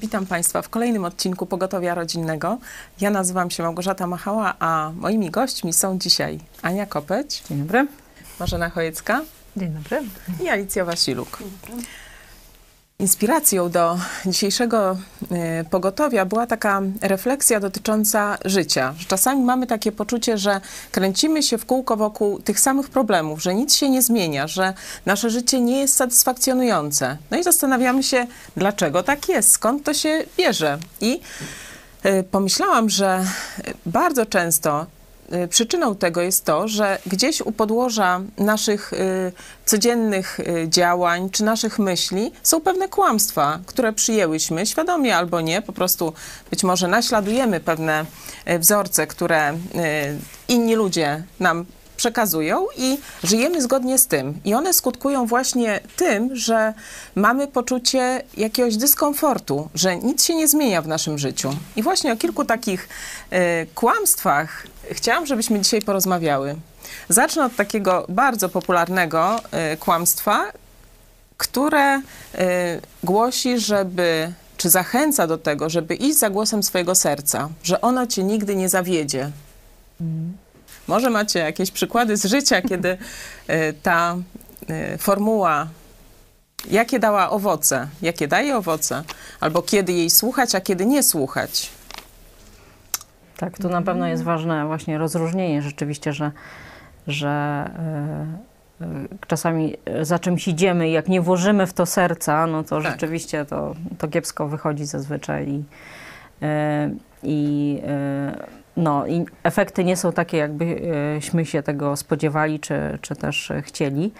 Witam Państwa w kolejnym odcinku Pogotowia Rodzinnego. Ja nazywam się Małgorzata Machała, a moimi gośćmi są dzisiaj Ania Kopeć. Dzień dobry. Marzena Chojecka. Dzień dobry. I Alicja Wasiluk. Inspiracją do dzisiejszego y, pogotowia była taka refleksja dotycząca życia. Czasami mamy takie poczucie, że kręcimy się w kółko wokół tych samych problemów, że nic się nie zmienia, że nasze życie nie jest satysfakcjonujące. No i zastanawiamy się, dlaczego tak jest, skąd to się bierze. I y, pomyślałam, że bardzo często przyczyną tego jest to, że gdzieś u podłoża naszych y, codziennych y, działań czy naszych myśli są pewne kłamstwa, które przyjęłyśmy, świadomie albo nie, po prostu być może naśladujemy pewne y, wzorce, które y, inni ludzie nam przekazują i żyjemy zgodnie z tym. I one skutkują właśnie tym, że mamy poczucie jakiegoś dyskomfortu, że nic się nie zmienia w naszym życiu. I właśnie o kilku takich y, kłamstwach chciałam, żebyśmy dzisiaj porozmawiały. Zacznę od takiego bardzo popularnego y, kłamstwa, które y, głosi, żeby, czy zachęca do tego, żeby iść za głosem swojego serca, że ono cię nigdy nie zawiedzie. Może macie jakieś przykłady z życia, kiedy y, ta y, formuła, jakie dała owoce, jakie daje owoce, albo kiedy jej słuchać, a kiedy nie słuchać. Tak, tu na pewno jest ważne właśnie rozróżnienie rzeczywiście, że, że e, e, czasami za czymś idziemy i jak nie włożymy w to serca, no to Tak. rzeczywiście to, to kiepsko wychodzi zazwyczaj i, e, i, e, no, i efekty nie są takie, jakbyśmy się tego spodziewali, czy, czy też chcieli.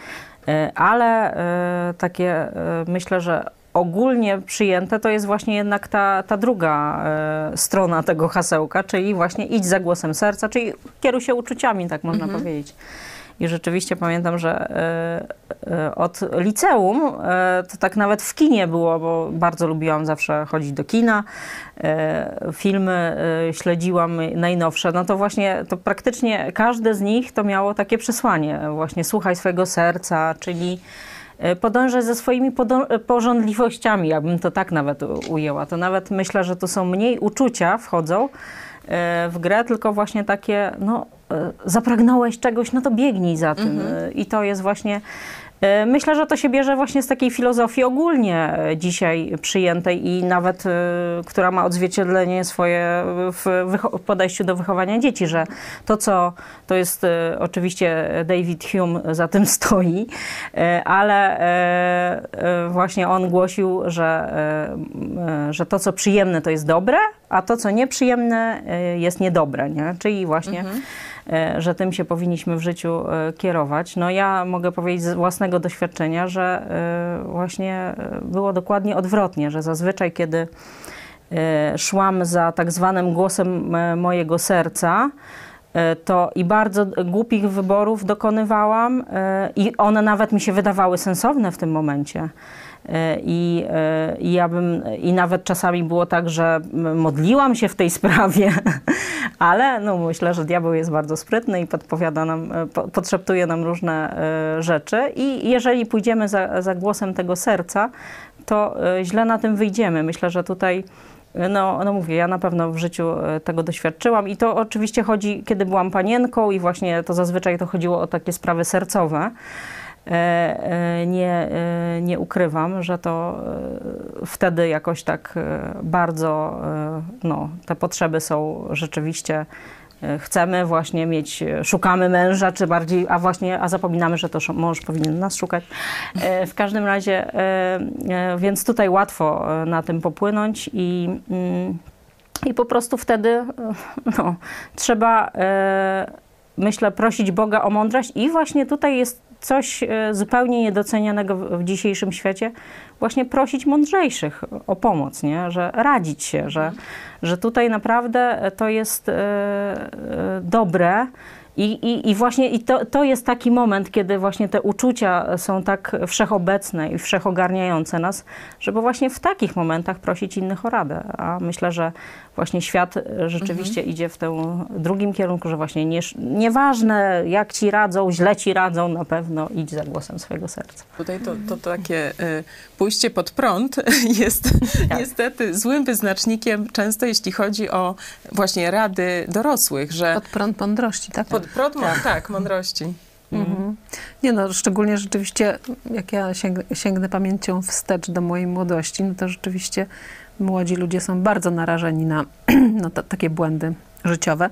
E, Ale e, takie e, myślę, że ogólnie przyjęte to jest właśnie jednak ta, ta druga strona tego hasełka, czyli właśnie idź za głosem serca, czyli kieruj się uczuciami, tak można powiedzieć. I rzeczywiście pamiętam, że e, e, od liceum e, to tak nawet w kinie było, bo bardzo lubiłam zawsze chodzić do kina, filmy śledziłam najnowsze, no to właśnie to praktycznie każde z nich to miało takie przesłanie, właśnie słuchaj swojego serca, czyli podążać za swoimi podo- pożądliwościami, jakbym to tak nawet ujęła. To nawet myślę, że to są mniej uczucia wchodzą w grę, tylko właśnie takie, no e, zapragnąłeś czegoś, no to biegnij za tym. E, I to jest właśnie Myślę, że to się bierze właśnie z takiej filozofii ogólnie e, dzisiaj przyjętej i nawet, e, która ma odzwierciedlenie swoje w podejściu do wychowania dzieci, że to, co to jest e, oczywiście David Hume za tym stoi, e, ale e, e, właśnie on głosił, że, e, e, że to, co przyjemne, to jest dobre, a to, co nieprzyjemne, e, jest niedobre, nie? Czyli właśnie e, że tym się powinniśmy w życiu e, kierować. No ja mogę powiedzieć z własnego doświadczenia, że e, właśnie e, było dokładnie odwrotnie, że zazwyczaj kiedy e, szłam za tak zwanym głosem e, mojego serca, e, to i bardzo głupich wyborów dokonywałam e, i one nawet mi się wydawały sensowne w tym momencie. E, I, e, I ja bym, i nawet czasami było tak, że modliłam się w tej sprawie, ale no myślę, że diabeł jest bardzo sprytny i podpowiada nam, e, po- podszeptuje nam różne e, rzeczy. I jeżeli pójdziemy za, za głosem tego serca, to e, źle na tym wyjdziemy. Myślę, że tutaj no, no mówię, ja na pewno w życiu tego doświadczyłam i to oczywiście chodzi, kiedy byłam panienką i właśnie to zazwyczaj to chodziło o takie sprawy sercowe. E, e, Nie, e, nie ukrywam, że to wtedy jakoś tak bardzo no, te potrzeby są rzeczywiście chcemy właśnie mieć, szukamy męża, czy bardziej, a właśnie, a zapominamy, że to mąż powinien nas szukać. W każdym razie, więc tutaj łatwo na tym popłynąć i, mm, i po prostu wtedy no, trzeba, myślę, prosić Boga o mądrość i właśnie tutaj jest coś e, zupełnie niedocenianego w dzisiejszym świecie, właśnie prosić mądrzejszych o pomoc, nie? że radzić się, że, że tutaj naprawdę to jest e, e, dobre I, i, i właśnie i to, to jest taki moment, kiedy właśnie te uczucia są tak wszechobecne i wszechogarniające nas, żeby właśnie w takich momentach prosić innych o radę. A myślę, że właśnie świat rzeczywiście Mhm. idzie w tym drugim kierunku, że właśnie nie, nieważne jak ci radzą, źle ci radzą, na pewno idź za głosem swojego serca. Tutaj to, to takie y, pójście pod prąd jest Tak. niestety złym wyznacznikiem często, jeśli chodzi o właśnie rady dorosłych, że Pod prąd mądrości, tak? pod prąd, tak. tak, mądrości. Mhm. Nie no, szczególnie rzeczywiście, jak ja sięg, sięgnę pamięcią wstecz do mojej młodości, no to rzeczywiście młodzi ludzie są bardzo narażeni na, na ta, takie błędy życiowe.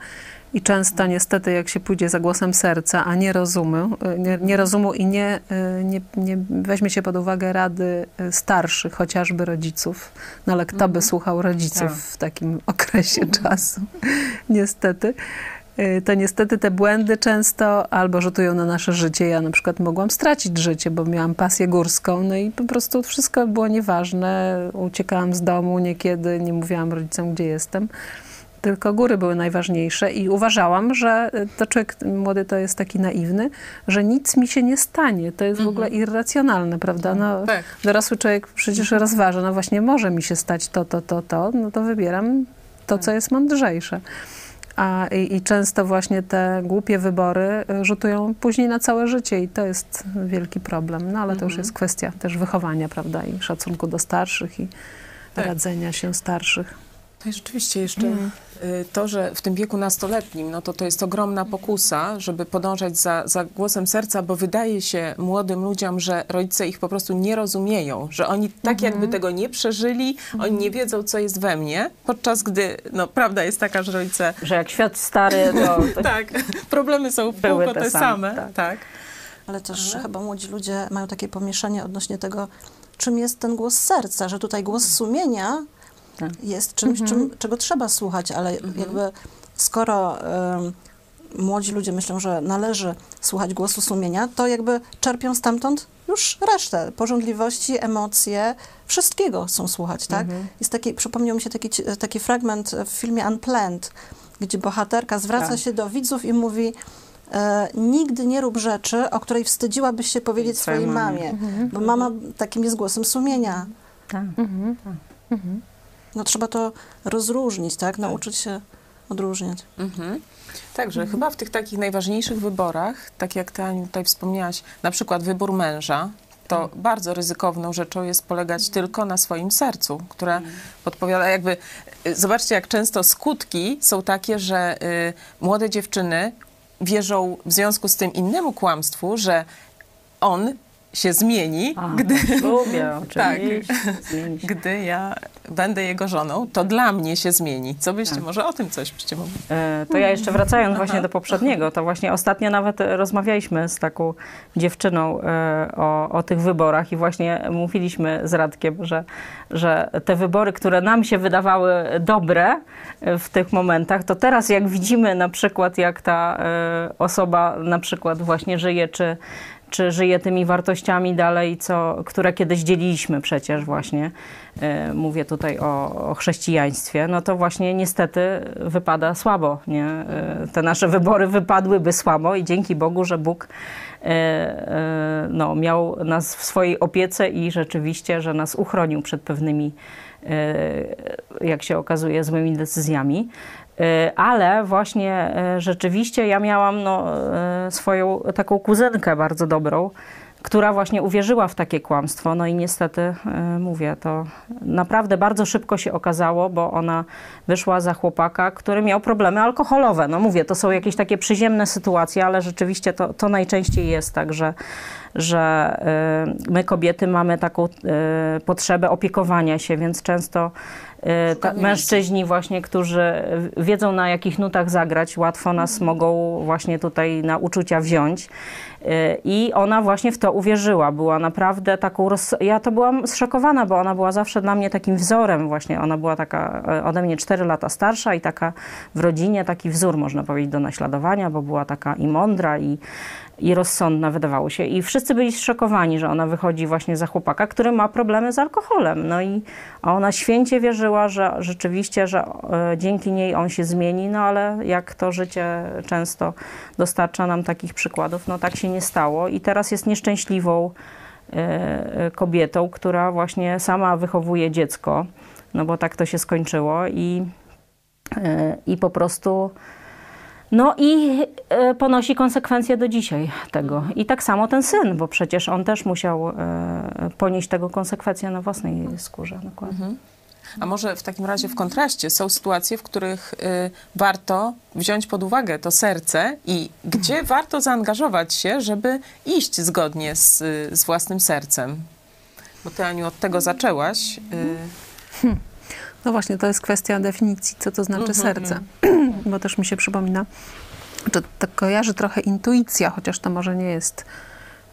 I często niestety, jak się pójdzie za głosem serca, a nie rozumu, y, nie, nie rozumu i nie, y, nie, nie weźmie się pod uwagę rady y, starszych, chociażby rodziców, no ale kto by słuchał rodziców Tak. w takim okresie czasu? niestety. Y, To niestety te błędy często albo rzutują na nasze życie. Ja na przykład mogłam stracić życie, bo miałam pasję górską, no i po prostu wszystko było nieważne. Uciekałam z domu niekiedy, nie mówiłam rodzicom, gdzie jestem. Tylko góry były najważniejsze i uważałam, że y, to człowiek młody to jest taki naiwny, że nic mi się nie stanie. To jest w ogóle irracjonalne, prawda? No, Tak. dorosły człowiek przecież rozważa, no właśnie może mi się stać to, to, to, to, no to wybieram to, co jest mądrzejsze. A, i, I często właśnie te głupie wybory y, rzutują później na całe życie i to jest wielki problem. No ale to już jest kwestia też wychowania, prawda, i szacunku do starszych i Tak. radzenia się starszych. To jest rzeczywiście jeszcze y, to, że w tym wieku nastoletnim, no to to jest ogromna pokusa, żeby podążać za, za głosem serca, bo wydaje się młodym ludziom, że rodzice ich po prostu nie rozumieją, że oni tak jakby tego nie przeżyli, oni nie wiedzą, co jest we mnie, podczas gdy, no prawda jest taka, że rodzice, Że jak świat stary, to, tak, problemy są w Były kółko te te same, same, tak. tak. Ale też chyba młodzi ludzie mają takie pomieszanie odnośnie tego, czym jest ten głos serca, że tutaj głos sumienia Tak. jest czymś, czym, czego trzeba słuchać, ale jakby skoro em, młodzi ludzie myślą, że należy słuchać głosu sumienia, to jakby czerpią stamtąd już resztę, porządliwości, emocje, wszystkiego są słuchać, tak? Jest taki, przypomniał mi się taki, taki fragment w filmie Unplanned, gdzie bohaterka zwraca Tak. się do widzów i mówi e, nigdy nie rób rzeczy, o której wstydziłabyś się powiedzieć Swojej mamie. mamie, bo mama takim jest głosem sumienia. tak. No trzeba to rozróżnić, tak? Nauczyć się odróżniać. Mhm. Także chyba w tych takich najważniejszych wyborach, tak jak ty Aniu tutaj wspomniałaś, na przykład wybór męża, to bardzo ryzykowną rzeczą jest polegać tylko na swoim sercu, które podpowiada jakby, y, zobaczcie jak często skutki są takie, że y, młode dziewczyny wierzą w związku z tym innemu kłamstwu, że on się zmieni, A, gdy, Lubię, Tak. gdy ja będę jego żoną, to dla mnie się zmieni. Co byście Tak. może o tym coś byście mogli? E, To ja jeszcze wracając właśnie do poprzedniego, to właśnie ostatnio nawet rozmawialiśmy z taką dziewczyną e, o, o tych wyborach i właśnie mówiliśmy z Radkiem, że, że te wybory, które nam się wydawały dobre e, w tych momentach, to teraz jak widzimy na przykład jak ta e, osoba na przykład właśnie żyje, czy czy żyje tymi wartościami dalej, co, które kiedyś dzieliliśmy przecież właśnie. E, Mówię tutaj o, o chrześcijaństwie. No to właśnie niestety wypada słabo. Nie? E, Te nasze wybory wypadłyby słabo i dzięki Bogu, że Bóg e, no, miał nas w swojej opiece i rzeczywiście, że nas uchronił przed pewnymi, jak się okazuje, złymi decyzjami. E, Ale właśnie e, rzeczywiście ja miałam no, e, swoją taką kuzynkę bardzo dobrą, która właśnie uwierzyła w takie kłamstwo. No i niestety, mówię, to naprawdę bardzo szybko się okazało, bo ona wyszła za chłopaka, który miał problemy alkoholowe. No mówię, to są jakieś takie przyziemne sytuacje, ale rzeczywiście to, to najczęściej jest tak, że, że my kobiety mamy taką potrzebę opiekowania się, więc często Szukamy mężczyźni właśnie, którzy wiedzą na jakich nutach zagrać, łatwo nas mogą właśnie tutaj na uczucia wziąć. I ona właśnie w to uwierzyła. Była naprawdę taką. Roz... Ja to byłam zszokowana, bo ona była zawsze dla mnie takim wzorem, właśnie. Ona była taka e, ode mnie 4 lata starsza i taka w rodzinie taki wzór, można powiedzieć, do naśladowania, bo była taka i mądra, i, i rozsądna, wydawało się. I wszyscy byli zszokowani, że ona wychodzi właśnie za chłopaka, który ma problemy z alkoholem. No i ona święcie wierzyła, że rzeczywiście, że e, dzięki niej on się zmieni, no ale jak to życie często dostarcza nam takich przykładów, no tak się nie stało. I teraz jest nieszczęśliwą e, e, kobietą, która właśnie sama wychowuje dziecko, no bo tak to się skończyło i, i po prostu no i e, ponosi konsekwencje do dzisiaj tego. I tak samo ten syn, bo przecież on też musiał e, ponieść tego konsekwencje na własnej skórze. Dokładnie. A może w takim razie w kontraście są sytuacje, w których y, warto wziąć pod uwagę to serce i gdzie warto zaangażować się, żeby iść zgodnie z, z własnym sercem. Bo ty, Aniu, od tego zaczęłaś. Y, No właśnie, to jest kwestia definicji, co to znaczy serce. Bo też mi się przypomina, że to kojarzy trochę intuicja, chociaż to może nie jest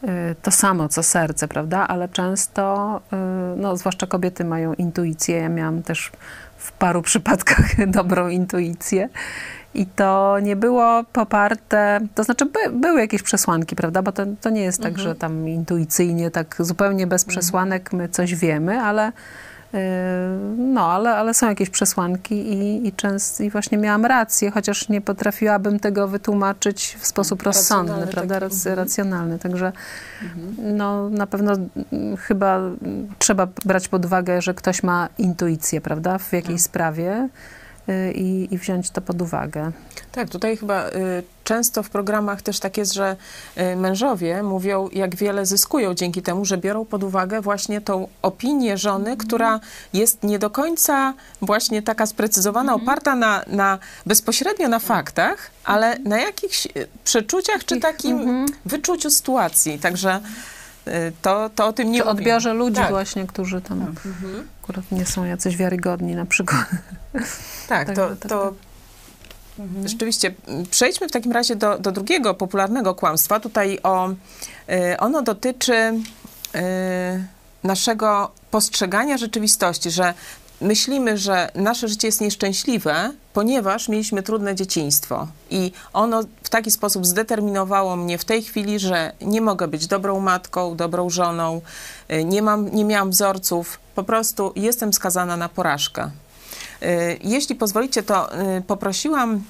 y, to samo, co serce, prawda? Ale często, y, no zwłaszcza kobiety mają intuicję. Ja miałam też w paru przypadkach dobrą intuicję. I to nie było poparte, to znaczy by, były jakieś przesłanki, prawda? Bo to, to nie jest tak, że tam intuicyjnie, tak zupełnie bez przesłanek my coś wiemy, ale No, ale, ale są jakieś przesłanki i, i często i właśnie miałam rację, chociaż nie potrafiłabym tego wytłumaczyć w sposób rozsądny, Racjonalny prawda, taki, Rac- mhm. racjonalny. Także no, na pewno mm, chyba trzeba brać pod uwagę, że ktoś ma intuicję, prawda, w jakiejś sprawie. y, i, i wziąć to pod uwagę. Tak, tutaj chyba y, często w programach też tak jest, że y, mężowie mówią, jak wiele zyskują dzięki temu, że biorą pod uwagę właśnie tą opinię żony, która jest nie do końca właśnie taka sprecyzowana, oparta na, na bezpośrednio na faktach, ale na jakichś y, przeczuciach czy takim wyczuciu sytuacji. Także y, to, to o tym nie Czy mówimy. odbiorze ludzi Tak. właśnie, którzy tam Mhm. Akurat nie są jacyś wiarygodni na przykład. Tak, Tak, to, tak, to rzeczywiście. m, Przejdźmy w takim razie do, do drugiego popularnego kłamstwa. Tutaj o, y, ono dotyczy y, naszego postrzegania rzeczywistości, że myślimy, że nasze życie jest nieszczęśliwe, ponieważ mieliśmy trudne dzieciństwo. I ono w taki sposób zdeterminowało mnie w tej chwili, że nie mogę być dobrą matką, dobrą żoną, y, nie, mam, nie miałam wzorców, po prostu jestem skazana na porażkę. Y, Jeśli pozwolicie, to y, poprosiłam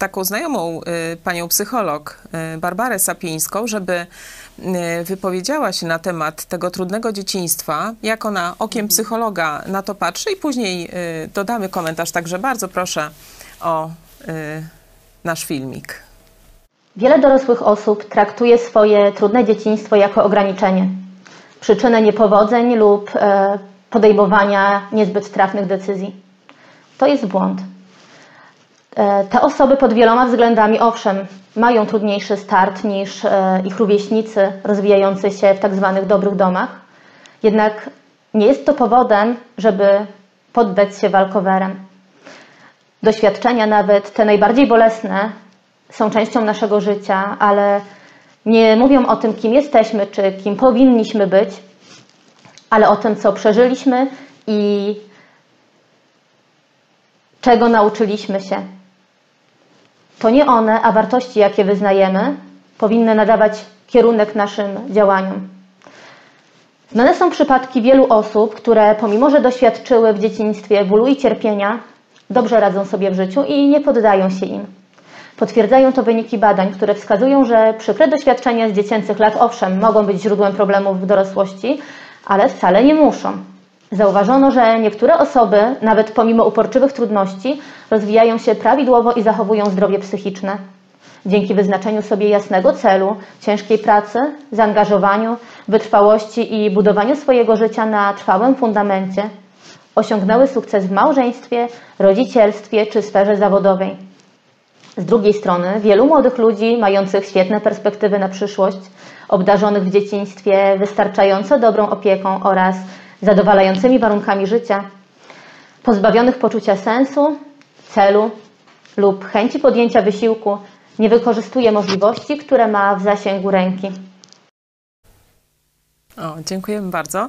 taką znajomą y, panią psycholog, y, Barbarę Sapieńską, żeby y, wypowiedziała się na temat tego trudnego dzieciństwa, jak ona okiem psychologa na to patrzy i później dodamy komentarz. Także bardzo proszę o nasz filmik. Wiele dorosłych osób traktuje swoje trudne dzieciństwo jako ograniczenie, przyczynę niepowodzeń lub e, podejmowania niezbyt trafnych decyzji. To jest błąd. E, te osoby pod wieloma względami, owszem, mają trudniejszy start niż e, ich rówieśnicy rozwijający się w tak zwanych dobrych domach, jednak nie jest to powodem, żeby poddać się walkowerem. Doświadczenia, nawet te najbardziej bolesne, są częścią naszego życia, ale nie mówią o tym, kim jesteśmy, czy kim powinniśmy być, ale o tym, co przeżyliśmy i czego nauczyliśmy się. To nie one, a wartości, jakie wyznajemy, powinny nadawać kierunek naszym działaniom. Znane są przypadki wielu osób, które pomimo, że doświadczyły w dzieciństwie bólu i cierpienia, dobrze radzą sobie w życiu i nie poddają się im. Potwierdzają to wyniki badań, które wskazują, że przykre doświadczenia z dziecięcych lat owszem mogą być źródłem problemów w dorosłości, ale wcale nie muszą. Zauważono, że niektóre osoby, nawet pomimo uporczywych trudności, rozwijają się prawidłowo i zachowują zdrowie psychiczne. Dzięki wyznaczeniu sobie jasnego celu, ciężkiej pracy, zaangażowaniu, wytrwałości i budowaniu swojego życia na trwałym fundamencie, osiągnęły sukces w małżeństwie, rodzicielstwie czy sferze zawodowej. Z drugiej strony, wielu młodych ludzi mających świetne perspektywy na przyszłość, obdarzonych w dzieciństwie wystarczająco dobrą opieką oraz zadowalającymi warunkami życia, pozbawionych poczucia sensu, celu lub chęci podjęcia wysiłku, nie wykorzystuje możliwości, które ma w zasięgu ręki. O, dziękujemy bardzo.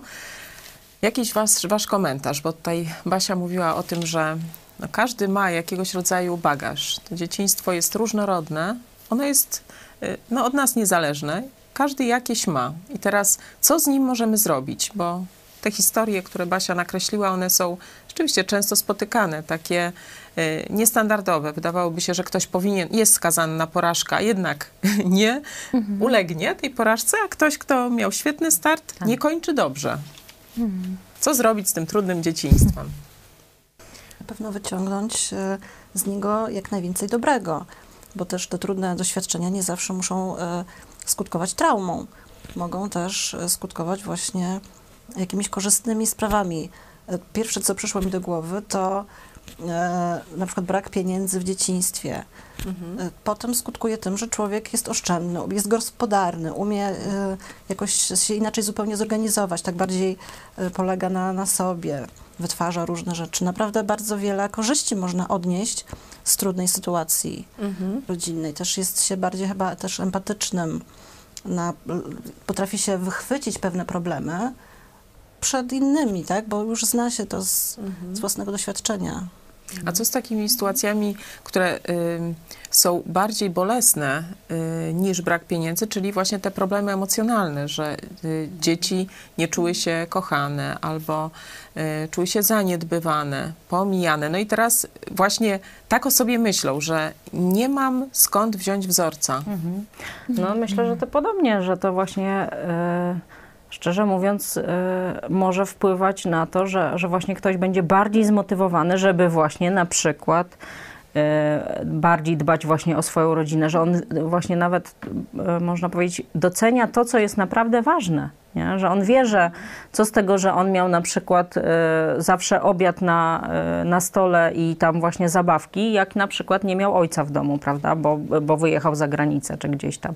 Jakiś was, wasz komentarz, bo tutaj Basia mówiła o tym, że no każdy ma jakiegoś rodzaju bagaż. To dzieciństwo jest różnorodne, ono jest y, no, od nas niezależne. Każdy jakieś ma. I teraz co z nim możemy zrobić? Bo te historie, które Basia nakreśliła, one są rzeczywiście często spotykane, takie y, niestandardowe. Wydawałoby się, że ktoś powinien, jest skazany na porażkę, a jednak nie ulegnie tej porażce, a ktoś, kto miał świetny start, nie kończy dobrze. Co zrobić z tym trudnym dzieciństwem? Na pewno wyciągnąć e, z niego jak najwięcej dobrego, bo też te trudne doświadczenia nie zawsze muszą e, skutkować traumą. Mogą też e, skutkować właśnie jakimiś korzystnymi sprawami. E, Pierwsze, co przyszło mi do głowy, to e, na przykład brak pieniędzy w dzieciństwie. E, Potem skutkuje tym, że człowiek jest oszczędny, jest gospodarny, umie e, jakoś się inaczej zupełnie zorganizować, tak bardziej e, polega na, na sobie, wytwarza różne rzeczy. Naprawdę bardzo wiele korzyści można odnieść z trudnej sytuacji rodzinnej. Też jest się bardziej chyba też empatycznym, na, potrafi się wychwycić pewne problemy przed innymi, tak? Bo już zna się to z, z własnego doświadczenia. A co z takimi sytuacjami, które ym, są bardziej bolesne y, niż brak pieniędzy, czyli właśnie te problemy emocjonalne, że y, dzieci nie czuły się kochane albo y, czuły się zaniedbywane, pomijane. No i teraz właśnie tak o sobie myślą, że nie mam skąd wziąć wzorca. No myślę, że to podobnie, że to właśnie e, szczerze mówiąc e, może wpływać na to, że, że właśnie ktoś będzie bardziej zmotywowany, żeby właśnie na przykład e, bardziej dbać właśnie o swoją rodzinę, że on właśnie nawet e, można powiedzieć docenia to, co jest naprawdę ważne. Nie? Że on wie, że co z tego, że on miał na przykład e, zawsze obiad na, e, na stole i tam właśnie zabawki, jak na przykład nie miał ojca w domu, prawda, bo, bo wyjechał za granicę czy gdzieś tam.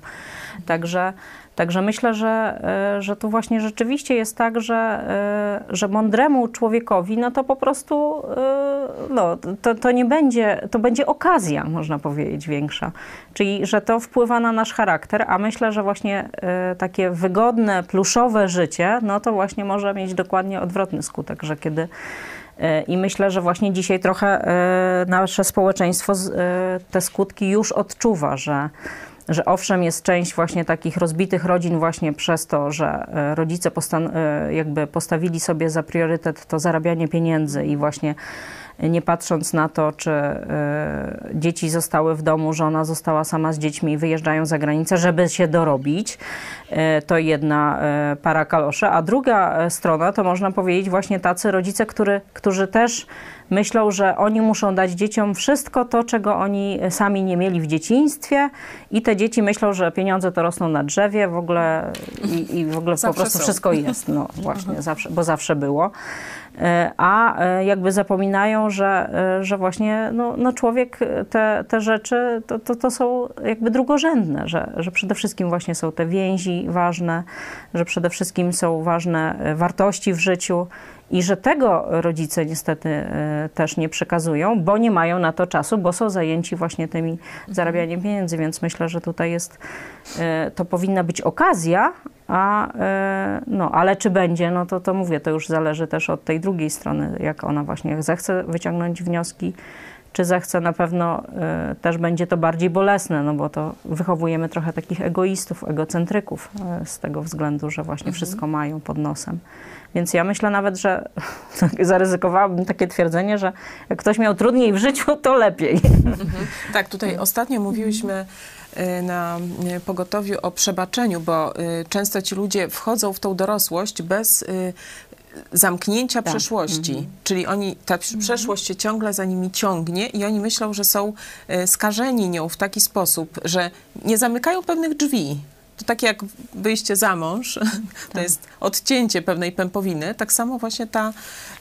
Także, także myślę, że, e, że tu właśnie rzeczywiście jest tak, że, e, że mądremu człowiekowi, no to po prostu e, no, to, to nie będzie, to będzie okazja, można powiedzieć, większa. Czyli, że to wpływa na nasz charakter, a myślę, że właśnie takie wygodne, pluszowe życie, no to właśnie może mieć dokładnie odwrotny skutek, że kiedy i myślę, że właśnie dzisiaj trochę nasze społeczeństwo te skutki już odczuwa, że, że owszem jest część właśnie takich rozbitych rodzin właśnie przez to, że e, rodzice postan- e, jakby postawili sobie za priorytet to zarabianie pieniędzy i właśnie nie patrząc na to, czy e, dzieci zostały w domu, żona została sama z dziećmi i wyjeżdżają za granicę, żeby się dorobić. E, to jedna e, para kaloszy. A druga e, strona to można powiedzieć właśnie tacy rodzice, który, którzy też myślą, że oni muszą dać dzieciom wszystko to, czego oni sami nie mieli w dzieciństwie i te dzieci myślą, że pieniądze to rosną na drzewie w ogóle i, i w ogóle po Zawsze prostu są. wszystko jest, no właśnie, zawsze, bo zawsze było. E, A e, jakby zapominają, że, e, że właśnie no, no człowiek te, te rzeczy to, to, to są jakby drugorzędne, że, że przede wszystkim właśnie są te więzi ważne, że przede wszystkim są ważne wartości w życiu i że tego rodzice niestety e, też nie przekazują, bo nie mają na to czasu, bo są zajęci właśnie tymi zarabianiem pieniędzy, więc myślę, że tutaj jest, e, to powinna być okazja, a e, no, ale czy będzie, no to, to mówię, to już zależy też od tej drugiej strony, jak ona właśnie zechce wyciągnąć wnioski, czy zechce na pewno e, też będzie to bardziej bolesne, no bo to wychowujemy trochę takich egoistów, egocentryków e, z tego względu, że właśnie wszystko mają pod nosem. Więc ja myślę nawet, że tak zaryzykowałabym takie twierdzenie, że jak ktoś miał trudniej w życiu, to lepiej. Tak, tutaj ostatnio mówiłyśmy y, na pogotowiu o przebaczeniu, bo często ci ludzie wchodzą w tą dorosłość bez zamknięcia Tak. przeszłości. Czyli oni, ta przy- przeszłość się ciągle za nimi ciągnie i oni myślą, że są y, skażeni nią w taki sposób, że nie zamykają pewnych drzwi. To tak jak wyjście za mąż, to jest odcięcie pewnej pępowiny, tak samo właśnie ta,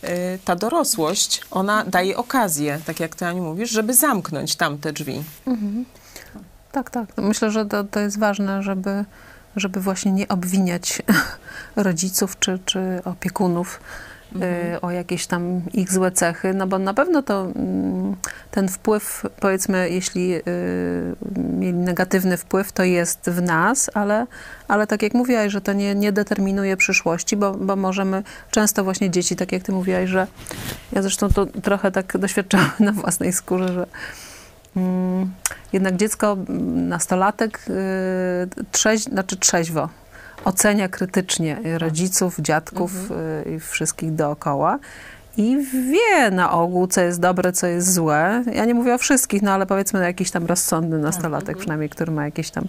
y, ta dorosłość, ona daje okazję, tak jak ty Aniu mówisz, żeby zamknąć tamte drzwi. Tak, tak. Myślę, że to, to jest ważne, żeby, żeby właśnie nie obwiniać rodziców czy, czy opiekunów y, o jakieś tam ich złe cechy, no bo na pewno to mm, ten wpływ, powiedzmy, jeśli y, mieli negatywny wpływ, to jest w nas, ale, ale tak jak mówiłaś, że to nie, nie determinuje przyszłości, bo, bo możemy często właśnie dzieci, tak jak ty mówiłaś, że ja zresztą to trochę tak doświadczałam na własnej skórze, że jednak dziecko, mm, nastolatek, y, trzeź, znaczy trzeźwo, ocenia krytycznie rodziców, dziadków y, i wszystkich dookoła. I wie na ogół, co jest dobre, co jest złe. Ja nie mówię o wszystkich, no ale powiedzmy na jakiś tam rozsądny nastolatek, przynajmniej, który ma jakieś tam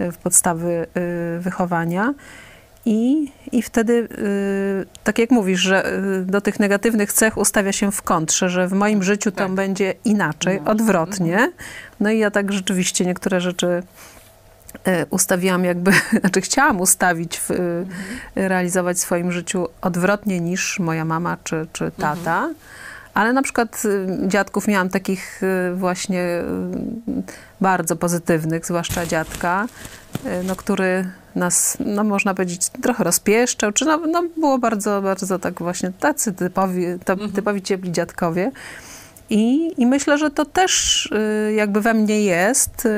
y, podstawy wychowania. I, I wtedy, y, tak jak mówisz, że y, do tych negatywnych cech ustawia się w kontrze, że w moim życiu to Tak. będzie inaczej, odwrotnie. No i ja tak rzeczywiście niektóre rzeczy y, ustawiłam jakby, znaczy chciałam ustawić, w, y, realizować w swoim życiu odwrotnie niż moja mama czy, czy tata. Ale na przykład y, dziadków miałam takich y, właśnie y, bardzo pozytywnych, zwłaszcza dziadka, no, który nas, no można powiedzieć, trochę rozpieszczał, czy no, no było bardzo, bardzo tak właśnie tacy typowi, to, typowi ciepli dziadkowie. I, I myślę, że to też jakby we mnie jest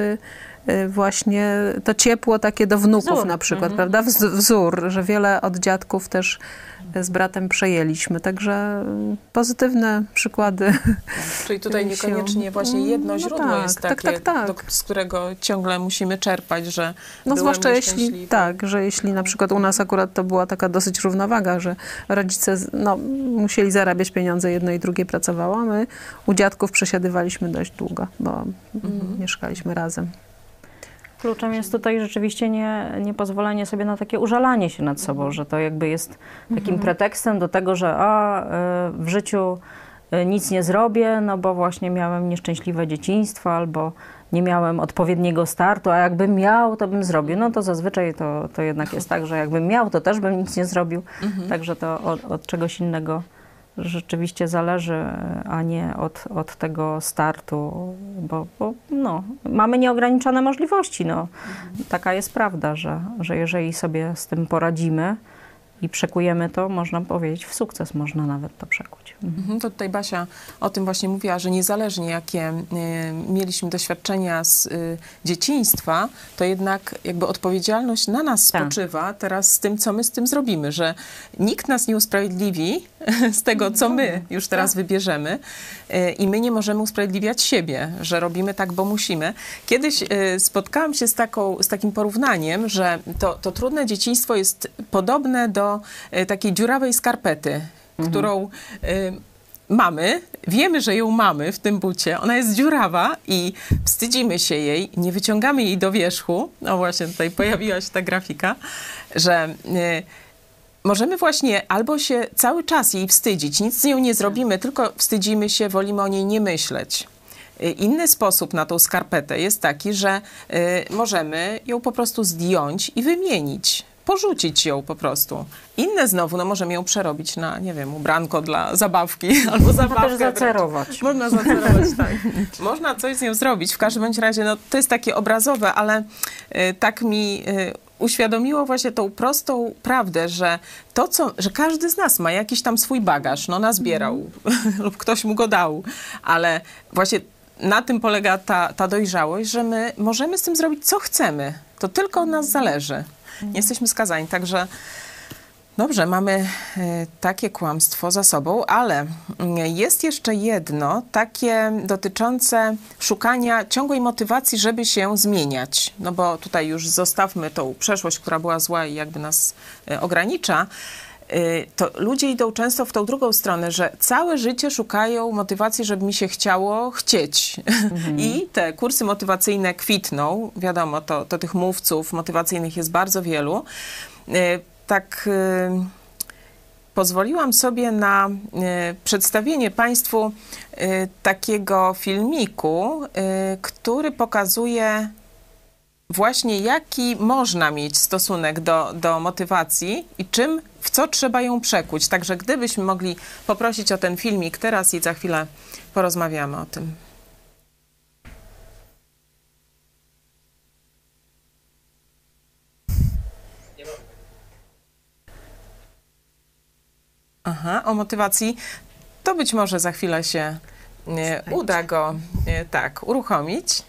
właśnie to ciepło takie do wnuków Wzór. na przykład, prawda? Wz, wzór, że wiele od dziadków też z bratem przejęliśmy. Także y, pozytywne przykłady. Czyli tutaj niekoniecznie właśnie jedno No źródło tak, jest tak, takie, tak, tak. Do, z którego ciągle musimy czerpać, że No zwłaszcza jeśli, tak, że jeśli na przykład u nas akurat to była taka dosyć równowaga, że rodzice no, musieli zarabiać pieniądze, jedno i drugie pracowało, my u dziadków przesiadywaliśmy dość długo, bo Mhm. mieszkaliśmy razem. Kluczem jest tutaj rzeczywiście nie, nie pozwolenie sobie na takie użalanie się nad sobą, że to jakby jest takim pretekstem do tego, że a, y, w życiu y, nic nie zrobię, no bo właśnie miałem nieszczęśliwe dzieciństwo albo nie miałem odpowiedniego startu, a jakbym miał, to bym zrobił. No to zazwyczaj to, to jednak jest tak, że jakbym miał, to też bym nic nie zrobił. Także to od, od czegoś innego rzeczywiście zależy, a nie od, od tego startu, bo, bo no, mamy nieograniczone możliwości. No. Taka jest prawda, że, że jeżeli sobie z tym poradzimy i przekujemy to, można powiedzieć, w sukces można nawet to przekuć. Mhm. Mhm, To tutaj Basia o tym właśnie mówiła, że niezależnie jakie y, mieliśmy doświadczenia z y, dzieciństwa, to jednak jakby odpowiedzialność na nas Tak. spoczywa teraz z tym, co my z tym zrobimy, że nikt nas nie usprawiedliwi z tego, co my już teraz wybierzemy y, i my nie możemy usprawiedliwiać siebie, że robimy tak, bo musimy. Kiedyś spotkałam się z, taką, z takim porównaniem, że to, to trudne dzieciństwo jest podobne do y, takiej dziurawej skarpety, którą y, mamy, wiemy, że ją mamy w tym bucie, ona jest dziurawa i wstydzimy się jej, nie wyciągamy jej do wierzchu. No właśnie, tutaj pojawiła się ta grafika, że y, możemy właśnie albo się cały czas jej wstydzić, nic z nią nie zrobimy, tylko wstydzimy się, wolimy o niej nie myśleć. Inny sposób na tą skarpetę jest taki, że możemy ją po prostu zdjąć i wymienić. Porzucić ją po prostu. Inne znowu, no możemy ją przerobić na, nie wiem, ubranko dla zabawki albo zabawkę. Można też zacerować. Można zacerować, tak. Można coś z nią zrobić. W każdym bądź razie, no to jest takie obrazowe, ale y, tak mi y, uświadomiło właśnie tą prostą prawdę, że to, co, że każdy z nas ma jakiś tam swój bagaż, no nazbierał lub ktoś mu go dał, ale właśnie na tym polega ta, ta dojrzałość, że my możemy z tym zrobić, co chcemy. To tylko od nas zależy. Nie jesteśmy skazani, także Dobrze, mamy e, takie kłamstwo za sobą, ale mm, jest jeszcze jedno, takie dotyczące szukania ciągłej motywacji, żeby się zmieniać. No bo tutaj już zostawmy tą przeszłość, która była zła i jakby nas e, ogranicza. E, To ludzie idą często w tą drugą stronę, że całe życie szukają motywacji, żeby mi się chciało chcieć. I te kursy motywacyjne kwitną. Wiadomo, to, to tych mówców motywacyjnych jest bardzo wielu. E, tak y, pozwoliłam sobie na y, przedstawienie Państwu y, takiego filmiku, y, który pokazuje właśnie jaki można mieć stosunek do, do motywacji i czym, w co trzeba ją przekuć. Także gdybyśmy mogli poprosić o ten filmik teraz i za chwilę porozmawiamy o tym. Aha, o motywacji. To być może za chwilę się e, uda go e, tak uruchomić.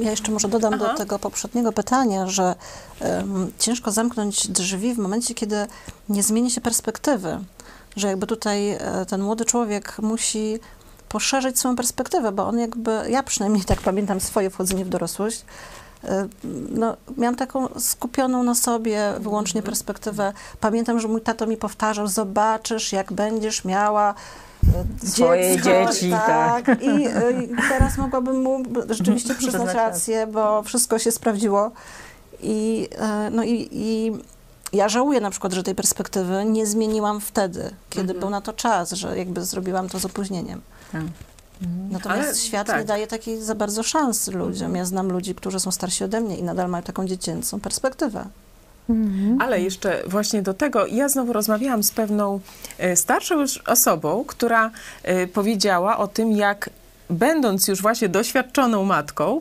Ja jeszcze może dodam Aha. do tego poprzedniego pytania, że em, ciężko zamknąć drzwi w momencie, kiedy nie zmieni się perspektywy. Że jakby tutaj e, ten młody człowiek musi poszerzyć swoją perspektywę, bo on jakby, ja przynajmniej tak pamiętam swoje wchodzenie w dorosłość, e, no, miałam taką skupioną na sobie wyłącznie perspektywę. Pamiętam, że mój tato mi powtarzał, zobaczysz, jak będziesz miała Swoje dziecko, dzieci, tak. I, e, I teraz mogłabym mu rzeczywiście przyznać rację, bo wszystko się sprawdziło. I, e, no i, i ja żałuję na przykład, że tej perspektywy nie zmieniłam wtedy, kiedy był na to czas, że jakby zrobiłam to z opóźnieniem. Tak. Natomiast Ale świat tak. nie daje takiej za bardzo szans ludziom. Ja znam ludzi, którzy są starsi ode mnie i nadal mają taką dziecięcą perspektywę. Ale jeszcze właśnie do tego, ja znowu rozmawiałam z pewną e, starszą już osobą, która e, powiedziała o tym, jak będąc już właśnie doświadczoną matką,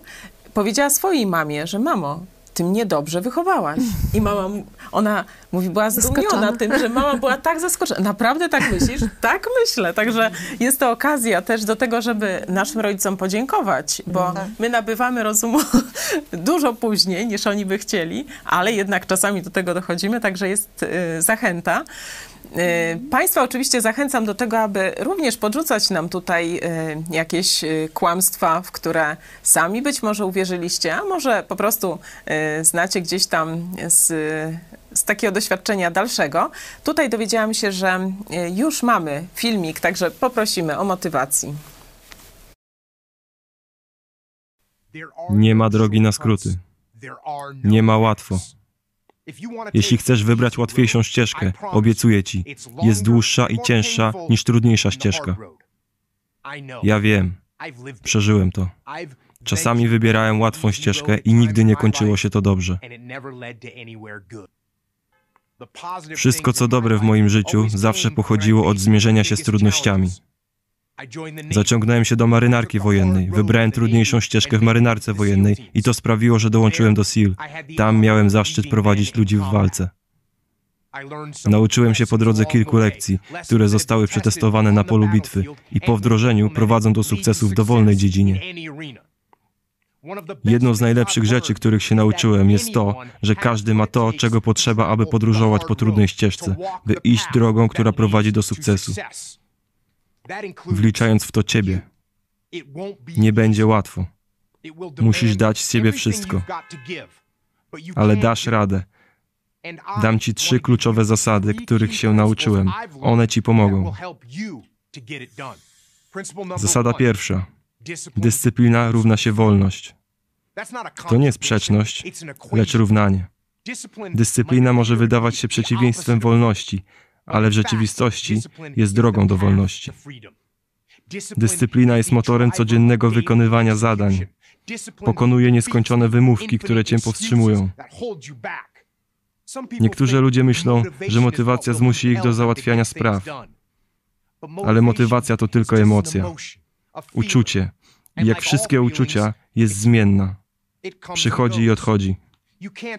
powiedziała swojej mamie, że mamo, ty mnie dobrze wychowałaś. I mama, ona mówi, była zdumiona tym, że mama była tak zaskoczona. Naprawdę tak myślisz? Tak myślę. Także jest to okazja też do tego, żeby naszym rodzicom podziękować, bo my nabywamy rozumu dużo później, niż oni by chcieli, ale jednak czasami do tego dochodzimy, także jest y, zachęta. Y, Państwa oczywiście zachęcam do tego, aby również podrzucać nam tutaj y, jakieś y, kłamstwa, w które sami być może uwierzyliście, a może po prostu znacie gdzieś tam z, z takiego doświadczenia dalszego. Tutaj dowiedziałam się, że już mamy filmik, także poprosimy o motywacji. Nie ma drogi na skróty. Nie ma łatwo. Jeśli chcesz wybrać łatwiejszą ścieżkę, obiecuję ci, jest dłuższa i cięższa niż trudniejsza ścieżka. Ja wiem, przeżyłem to. Czasami wybierałem łatwą ścieżkę i nigdy nie kończyło się to dobrze. Wszystko, co dobre w moim życiu, zawsze pochodziło od zmierzenia się z trudnościami. Zaciągnąłem się do marynarki wojennej, wybrałem trudniejszą ścieżkę w marynarce wojennej i to sprawiło, że dołączyłem do SEAL. Tam miałem zaszczyt prowadzić ludzi w walce. Nauczyłem się po drodze kilku lekcji, które zostały przetestowane na polu bitwy i po wdrożeniu prowadzą do sukcesu w dowolnej dziedzinie. Jedną z najlepszych rzeczy, których się nauczyłem, jest to, że każdy ma to, czego potrzeba, aby podróżować po trudnej ścieżce, by iść drogą, która prowadzi do sukcesu. Wliczając w to Ciebie, nie będzie łatwo. Musisz dać z siebie wszystko, ale dasz radę. Dam Ci trzy kluczowe zasady, których się nauczyłem. One Ci pomogą. Zasada pierwsza. Dyscyplina równa się wolność. To nie sprzeczność, lecz równanie. Dyscyplina może wydawać się przeciwieństwem wolności, ale w rzeczywistości jest drogą do wolności. Dyscyplina jest motorem codziennego wykonywania zadań. Pokonuje nieskończone wymówki, które Cię powstrzymują. Niektórzy ludzie myślą, że motywacja zmusi ich do załatwiania spraw, ale motywacja to tylko emocja, uczucie. I jak wszystkie uczucia, jest zmienna. Przychodzi i odchodzi.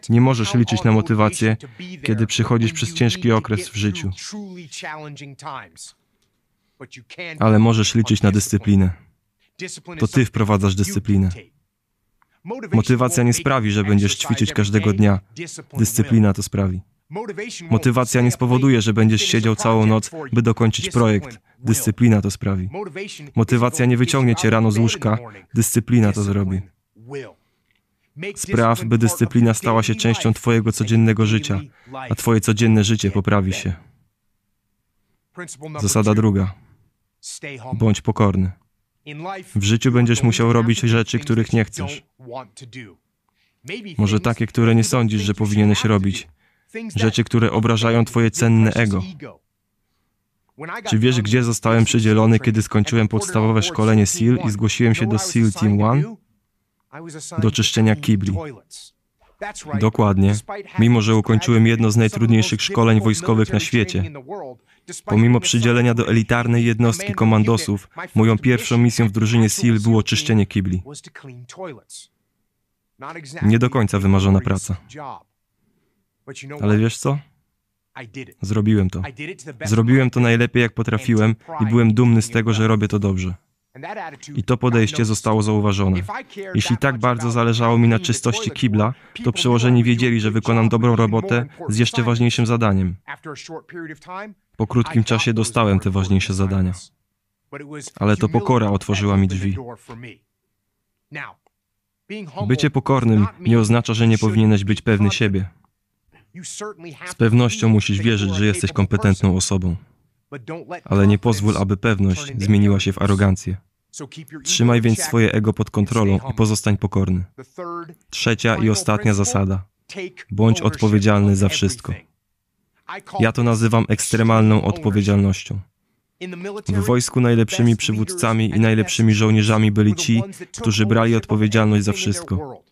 Nie możesz liczyć na motywację, kiedy przychodzisz przez ciężki okres w życiu. Ale możesz liczyć na dyscyplinę. To ty wprowadzasz dyscyplinę. Motywacja nie sprawi, że będziesz ćwiczyć każdego dnia. Dyscyplina to sprawi. Motywacja nie spowoduje, że będziesz siedział całą noc, by dokończyć projekt. Dyscyplina to sprawi. Motywacja nie wyciągnie cię rano z łóżka. Dyscyplina to zrobi. Spraw, by dyscyplina stała się częścią Twojego codziennego życia, a Twoje codzienne życie poprawi się. Zasada druga. Bądź pokorny. W życiu będziesz musiał robić rzeczy, których nie chcesz. Może takie, które nie sądzisz, że powinieneś robić. Rzeczy, które obrażają Twoje cenne ego. Czy wiesz, gdzie zostałem przydzielony, kiedy skończyłem podstawowe szkolenie SEAL i zgłosiłem się do SEAL Team One? Do czyszczenia kibli. Dokładnie. Mimo, że ukończyłem jedno z najtrudniejszych szkoleń wojskowych na świecie, pomimo przydzielenia do elitarnej jednostki komandosów, moją pierwszą misją w drużynie SEAL było czyszczenie kibli. Nie do końca wymarzona praca. Ale wiesz co? Zrobiłem to. Zrobiłem to najlepiej, jak potrafiłem i byłem dumny z tego, że robię to dobrze. I to podejście zostało zauważone. Jeśli tak bardzo zależało mi na czystości kibla, to przełożeni wiedzieli, że wykonam dobrą robotę z jeszcze ważniejszym zadaniem. Po krótkim czasie dostałem te ważniejsze zadania. Ale to pokora otworzyła mi drzwi. Bycie pokornym nie oznacza, że nie powinieneś być pewny siebie. Z pewnością musisz wierzyć, że jesteś kompetentną osobą. Ale nie pozwól, aby pewność zmieniła się w arogancję. Trzymaj więc swoje ego pod kontrolą i pozostań pokorny. Trzecia i ostatnia zasada. Bądź odpowiedzialny za wszystko. Ja to nazywam ekstremalną odpowiedzialnością. W wojsku najlepszymi przywódcami i najlepszymi żołnierzami byli ci, którzy brali odpowiedzialność za wszystko.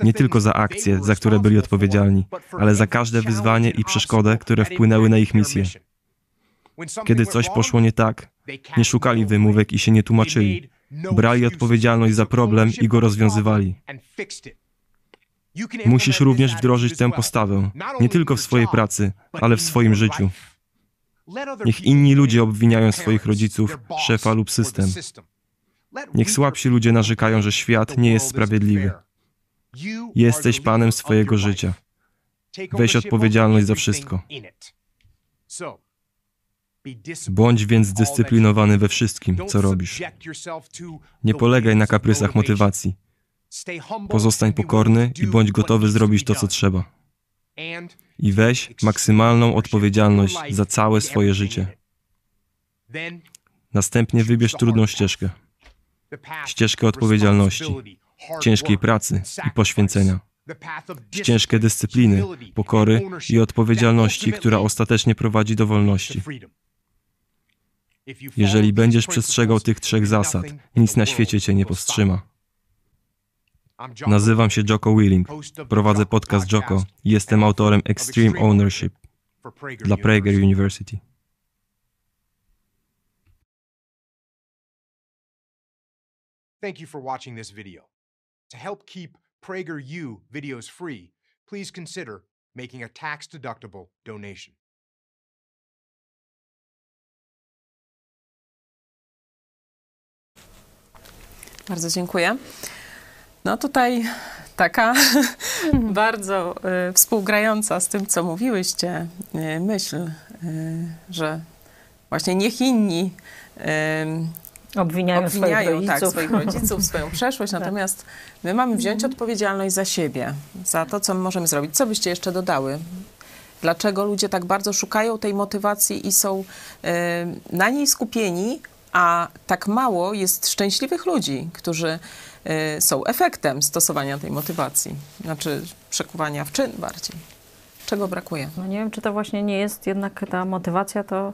Nie tylko za akcje, za które byli odpowiedzialni, ale za każde wyzwanie i przeszkodę, które wpłynęły na ich misję. Kiedy coś poszło nie tak, nie szukali wymówek i się nie tłumaczyli. Brali odpowiedzialność za problem i go rozwiązywali. Musisz również wdrożyć tę postawę, nie tylko w swojej pracy, ale w swoim życiu. Niech inni ludzie obwiniają swoich rodziców, szefa lub system. Niech słabsi ludzie narzekają, że świat nie jest sprawiedliwy. Jesteś panem swojego życia. Weź odpowiedzialność za wszystko. Bądź więc zdyscyplinowany we wszystkim, co robisz. Nie polegaj na kaprysach motywacji. Pozostań pokorny i bądź gotowy zrobić to, co trzeba. I weź maksymalną odpowiedzialność za całe swoje życie. Następnie wybierz trudną ścieżkę. Ścieżkę odpowiedzialności, ciężkiej pracy i poświęcenia. Ścieżkę dyscypliny, pokory i odpowiedzialności, która ostatecznie prowadzi do wolności. Jeżeli będziesz przestrzegał tych trzech zasad, nic na świecie cię nie powstrzyma. Nazywam się Joko Willing, prowadzę podcast Joko i jestem autorem Extreme Ownership dla Prager University. Thank you for watching this video. To help keep PragerU videos free, please consider making a tax-deductible donation. Bardzo dziękuję. No tutaj taka bardzo y, współgrająca z tym, co mówiłyście, y, myśl, y, że właśnie niech inni obwiniają, obwiniają swoich tak, rodziców. swoich rodziców, swoją przeszłość, Tak. natomiast my mamy wziąć odpowiedzialność za siebie, za to, co my możemy zrobić. Co byście jeszcze dodały? Dlaczego ludzie tak bardzo szukają tej motywacji i są na niej skupieni, a tak mało jest szczęśliwych ludzi, którzy y, są efektem stosowania tej motywacji, znaczy przekuwania w czyn bardziej. Czego brakuje? No nie wiem, czy to właśnie nie jest jednak ta motywacja, to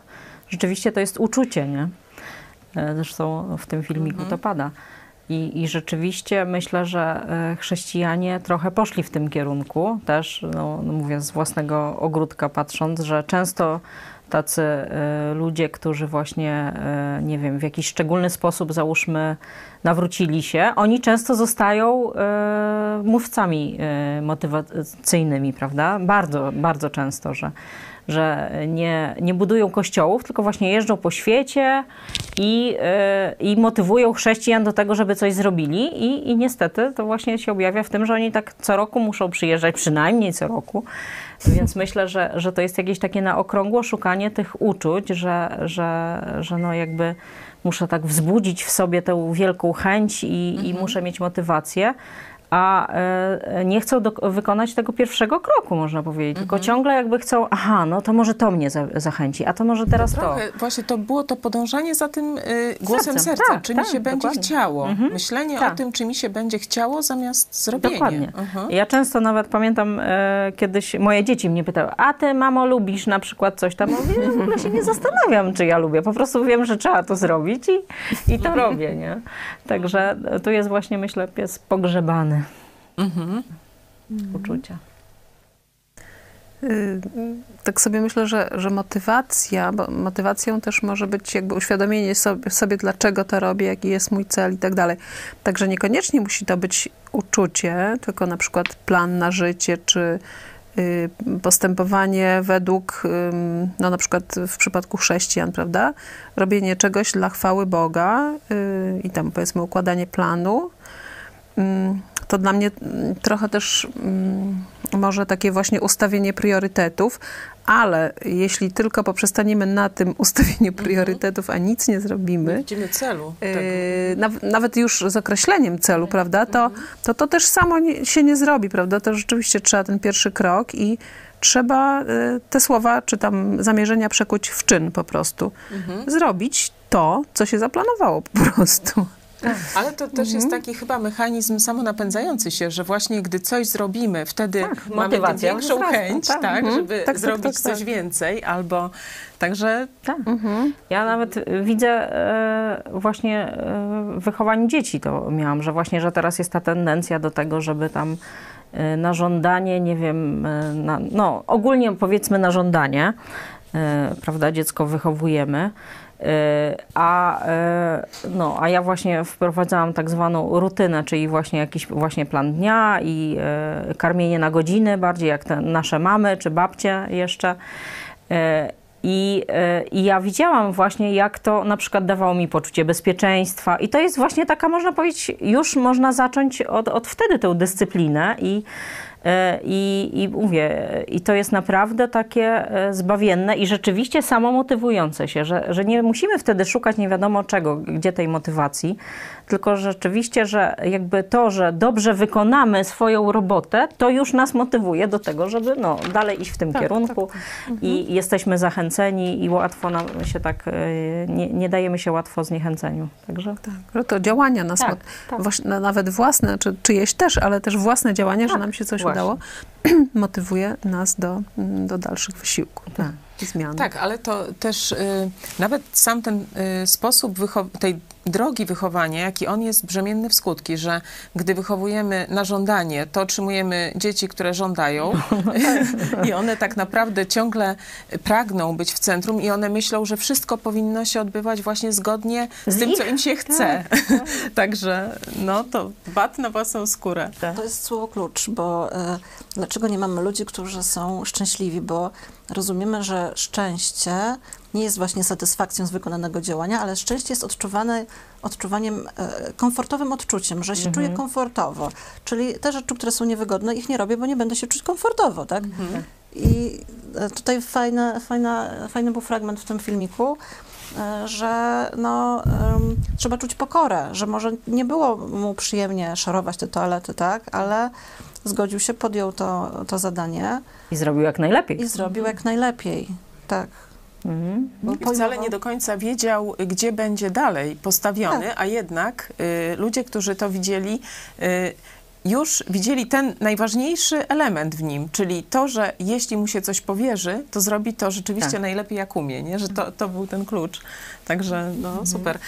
rzeczywiście to jest uczucie, nie? E, Zresztą w tym filmiku to pada. I, I rzeczywiście myślę, że e, chrześcijanie trochę poszli w tym kierunku, też no, no mówię z własnego ogródka patrząc, że często tacy e, ludzie, którzy właśnie, e, nie wiem, w jakiś szczególny sposób, załóżmy, nawrócili się, oni często zostają e, mówcami motywacyjnymi, prawda? Bardzo, bardzo często, że, że nie, nie budują kościołów, tylko właśnie jeżdżą po świecie i, i motywują chrześcijan do tego, żeby coś zrobili i, i niestety to właśnie się objawia w tym, że oni tak co roku muszą przyjeżdżać, przynajmniej co roku, więc myślę, że, że to jest jakieś takie na okrągło szukanie tych uczuć, że, że, że no jakby muszę tak wzbudzić w sobie tę wielką chęć i, i muszę mieć motywację, a e, nie chcą do, wykonać tego pierwszego kroku, można powiedzieć. Tylko ciągle jakby chcą, aha, no to może to mnie za, zachęci, a to może teraz to. Trochę właśnie to było to podążanie za tym y, głosem Sercem, serca, tak, czy tak, mi się będzie chciało. Mhm. Myślenie Tak. o tym, czy mi się będzie chciało, zamiast zrobienia. Dokładnie. Mhm. Ja często nawet pamiętam e, kiedyś moje dzieci mnie pytały, a ty mamo lubisz na przykład coś tam? Mówię, w ogóle się nie zastanawiam, czy ja lubię. Po prostu wiem, że trzeba to zrobić i, i to robię, nie? Także tu jest właśnie, myślę, pies pogrzebany. Mhm. Uczucia. Y, Tak sobie myślę, że, że motywacja, bo motywacją też może być jakby uświadomienie sobie, sobie, dlaczego to robię, jaki jest mój cel i tak dalej. Także niekoniecznie musi to być uczucie, tylko na przykład plan na życie, czy y, postępowanie według, no na przykład w przypadku chrześcijan, prawda? Robienie czegoś dla chwały Boga y, i tam powiedzmy układanie planu. To dla mnie mm, trochę też ym, może takie właśnie ustawienie priorytetów, ale jeśli tylko poprzestaniemy na tym ustawieniu priorytetów, a nic nie zrobimy, Widzimy celu. Yy, naw- nawet już z określeniem celu, prawda, to, to to też samo nie, się nie zrobi, prawda, to rzeczywiście trzeba ten pierwszy krok i trzeba y, te słowa czy tam zamierzenia przekuć w czyn po prostu. Zrobić to, co się zaplanowało po prostu. Ale to też jest taki chyba mechanizm samonapędzający się, że właśnie gdy coś zrobimy, wtedy mamy tym motywacja większą wzrasta, chęć, tak. tak, Mhm. żeby Tak, tak, zrobić tak, coś tak. więcej, albo także Tak. Ja nawet widzę e, właśnie e, w wychowaniu dzieci to miałam, że właśnie, że teraz jest ta tendencja do tego, żeby tam e, na żądanie, nie wiem, e, na, no ogólnie powiedzmy na żądanie, e, prawda, dziecko wychowujemy. E, A, e, no, a ja właśnie wprowadzałam tak zwaną rutynę, czyli właśnie jakiś właśnie plan dnia i e, karmienie na godziny, bardziej jak te nasze mamy czy babcie jeszcze. I, I ja widziałam właśnie, jak to na przykład dawało mi poczucie bezpieczeństwa. I to jest właśnie taka, można powiedzieć, już można zacząć od, od wtedy tę dyscyplinę. I, i, I mówię, i to jest naprawdę takie e, zbawienne i rzeczywiście samomotywujące się, że, że nie musimy wtedy szukać nie wiadomo czego, gdzie tej motywacji, tylko rzeczywiście, że jakby to, że dobrze wykonamy swoją robotę, to już nas motywuje do tego, żeby no, dalej iść w tym kierunku i jesteśmy zachęceni i łatwo nam się tak, e, nie, nie dajemy się łatwo zniechęceniu. Także Tak, no to działania nas, Tak, tak. nawet własne, czy czyjeś też, ale też własne działania, że nam się coś właśnie. Udało, motywuje nas do, mm, do dalszych wysiłków, Tak. zmian. Tak, ale to też y, nawet sam ten y, sposób tej drogi wychowania, jaki on jest brzemienny w skutki, że gdy wychowujemy na żądanie, to otrzymujemy dzieci, które żądają i one tak naprawdę ciągle pragną być w centrum i one myślą, że wszystko powinno się odbywać właśnie zgodnie z, Z tym, ich- co im się chce. Także no to bat na własną skórę. To jest słowo klucz, bo e, dlaczego nie mamy ludzi, którzy są szczęśliwi? Bo rozumiemy, że szczęście nie jest właśnie satysfakcją z wykonanego działania, ale szczęście jest odczuwane odczuwaniem, e, komfortowym odczuciem, że się czuję komfortowo. Czyli te rzeczy, które są niewygodne, ich nie robię, bo nie będę się czuć komfortowo, tak? I e, tutaj fajna, fajna, fajny był fragment w tym filmiku, e, że no, em, trzeba czuć pokorę, że może nie było mu przyjemnie szorować te toalety, tak, ale zgodził się, podjął to, to zadanie i zrobił jak najlepiej. i zrobił jak najlepiej. Tak. Mhm. Bo I wcale nie do końca wiedział, gdzie będzie dalej postawiony, a jednak y, ludzie, którzy to widzieli, y, już widzieli ten najważniejszy element w nim, czyli to, że jeśli mu się coś powierzy, to zrobi to rzeczywiście Tak. najlepiej jak umie, nie? że to, to był ten klucz. Także no super.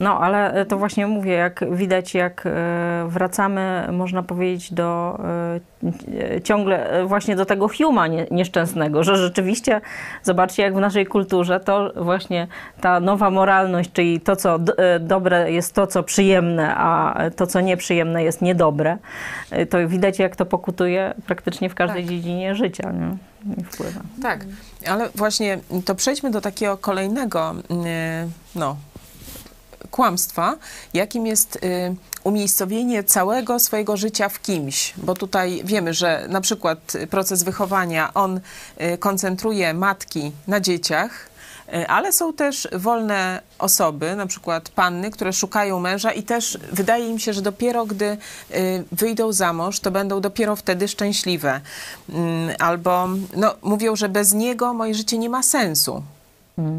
No, ale to właśnie mówię, jak widać, jak e, wracamy, można powiedzieć, do e, ciągle e, właśnie do tego Huma nie, nieszczęsnego, że rzeczywiście, zobaczcie, jak w naszej kulturze to właśnie ta nowa moralność, czyli to, co e, dobre jest to, co przyjemne, a to, co nieprzyjemne jest niedobre, e, to widać, jak to pokutuje praktycznie w każdej dziedzinie życia, nie? Tak, ale właśnie to przejdźmy do takiego kolejnego y, no, kłamstwa, jakim jest y, umiejscowienie całego swojego życia w kimś, bo tutaj wiemy, że na przykład proces wychowania, on y, koncentruje matki na dzieciach, y, ale są też wolne osoby, na przykład panny, które szukają męża i też wydaje im się, że dopiero gdy wyjdą za mąż, to będą dopiero wtedy szczęśliwe. Mm, Albo no, mówią, że bez niego moje życie nie ma sensu.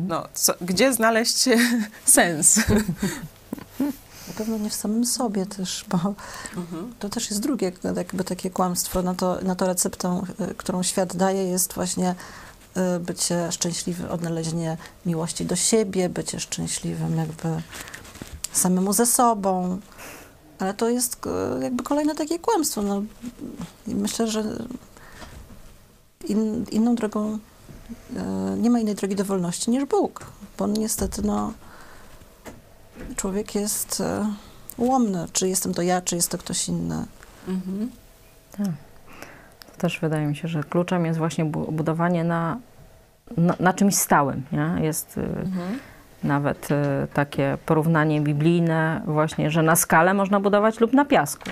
No, co, gdzie znaleźć sens? Na pewno nie w samym sobie też, bo to też jest drugie jakby takie kłamstwo. Na to, na to receptę, y, którą świat daje, jest właśnie y, bycie szczęśliwym, odnalezienie miłości do siebie, bycie szczęśliwym jakby samemu ze sobą. Ale to jest y, jakby kolejne takie kłamstwo. No, myślę, że in, inną drogą, nie ma innej drogi do wolności niż Bóg, bo on niestety, no, człowiek jest e, ułomny. Czy jestem to ja, czy jest to ktoś inny. też wydaje mi się, że kluczem jest właśnie budowanie na, na, na czymś stałym. Nie? Jest y, mhm. nawet y, takie porównanie biblijne właśnie, że na skalę można budować lub na piasku.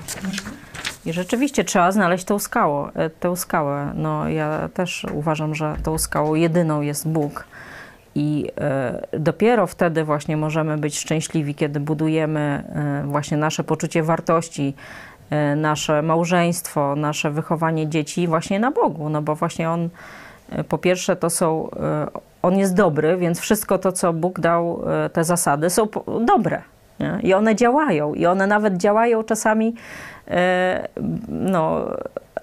I rzeczywiście trzeba znaleźć tą skałę. Tę skałę. No, ja też uważam, że tą skałą jedyną jest Bóg. I y, dopiero wtedy właśnie możemy być szczęśliwi, kiedy budujemy y, właśnie nasze poczucie wartości, nasze małżeństwo, nasze wychowanie dzieci właśnie na Bogu. No bo właśnie On, po pierwsze, to są, On jest dobry, więc wszystko to, co Bóg dał, te zasady są dobre. Nie? I one działają. I one nawet działają czasami no,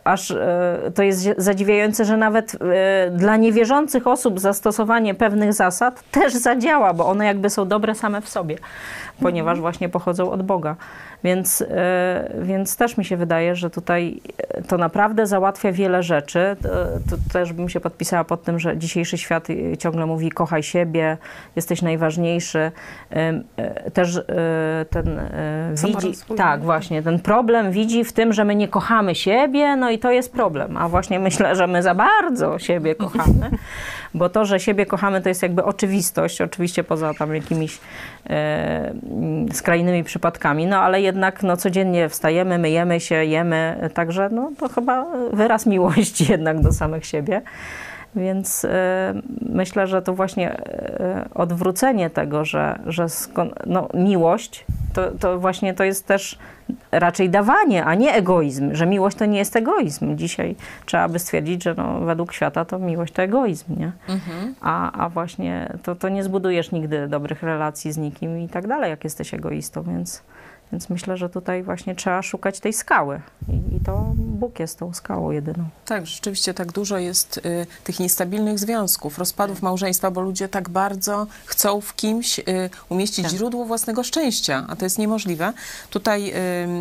aż e, to jest zadziwiające, że nawet e, dla niewierzących osób zastosowanie pewnych zasad też zadziała, bo one jakby są dobre same w sobie, ponieważ mhm. właśnie pochodzą od Boga. Więc, e, więc też mi się wydaje, że tutaj to naprawdę załatwia wiele rzeczy. To, to też bym się podpisała pod tym, że dzisiejszy świat ciągle mówi kochaj siebie, jesteś najważniejszy. Też ten widzi, tak właśnie, ten problem widzi w tym, że my nie kochamy siebie, no i to jest problem. A właśnie myślę, że my za bardzo siebie kochamy, bo to, że siebie kochamy, to jest jakby oczywistość, oczywiście poza tam jakimiś e, skrajnymi przypadkami, no ale jednak no, codziennie wstajemy, myjemy się, jemy, także no, to chyba wyraz miłości jednak do samych siebie. Więc y, myślę, że to właśnie y, odwrócenie tego, że, że no, miłość to, to właśnie to jest też raczej dawanie, a nie egoizm, że miłość to nie jest egoizm. Dzisiaj trzeba by stwierdzić, że no, według świata to miłość to egoizm, nie? Mhm. A, a właśnie to, to nie zbudujesz nigdy dobrych relacji z nikim i tak dalej, jak jesteś egoistą, więc więc myślę, że tutaj właśnie trzeba szukać tej skały. I, i to Bóg jest tą skałą jedyną. Tak, rzeczywiście tak dużo jest y, tych niestabilnych związków, rozpadów małżeństwa, bo ludzie tak bardzo chcą w kimś y, umieścić tak. źródło własnego szczęścia, a to jest niemożliwe. Tutaj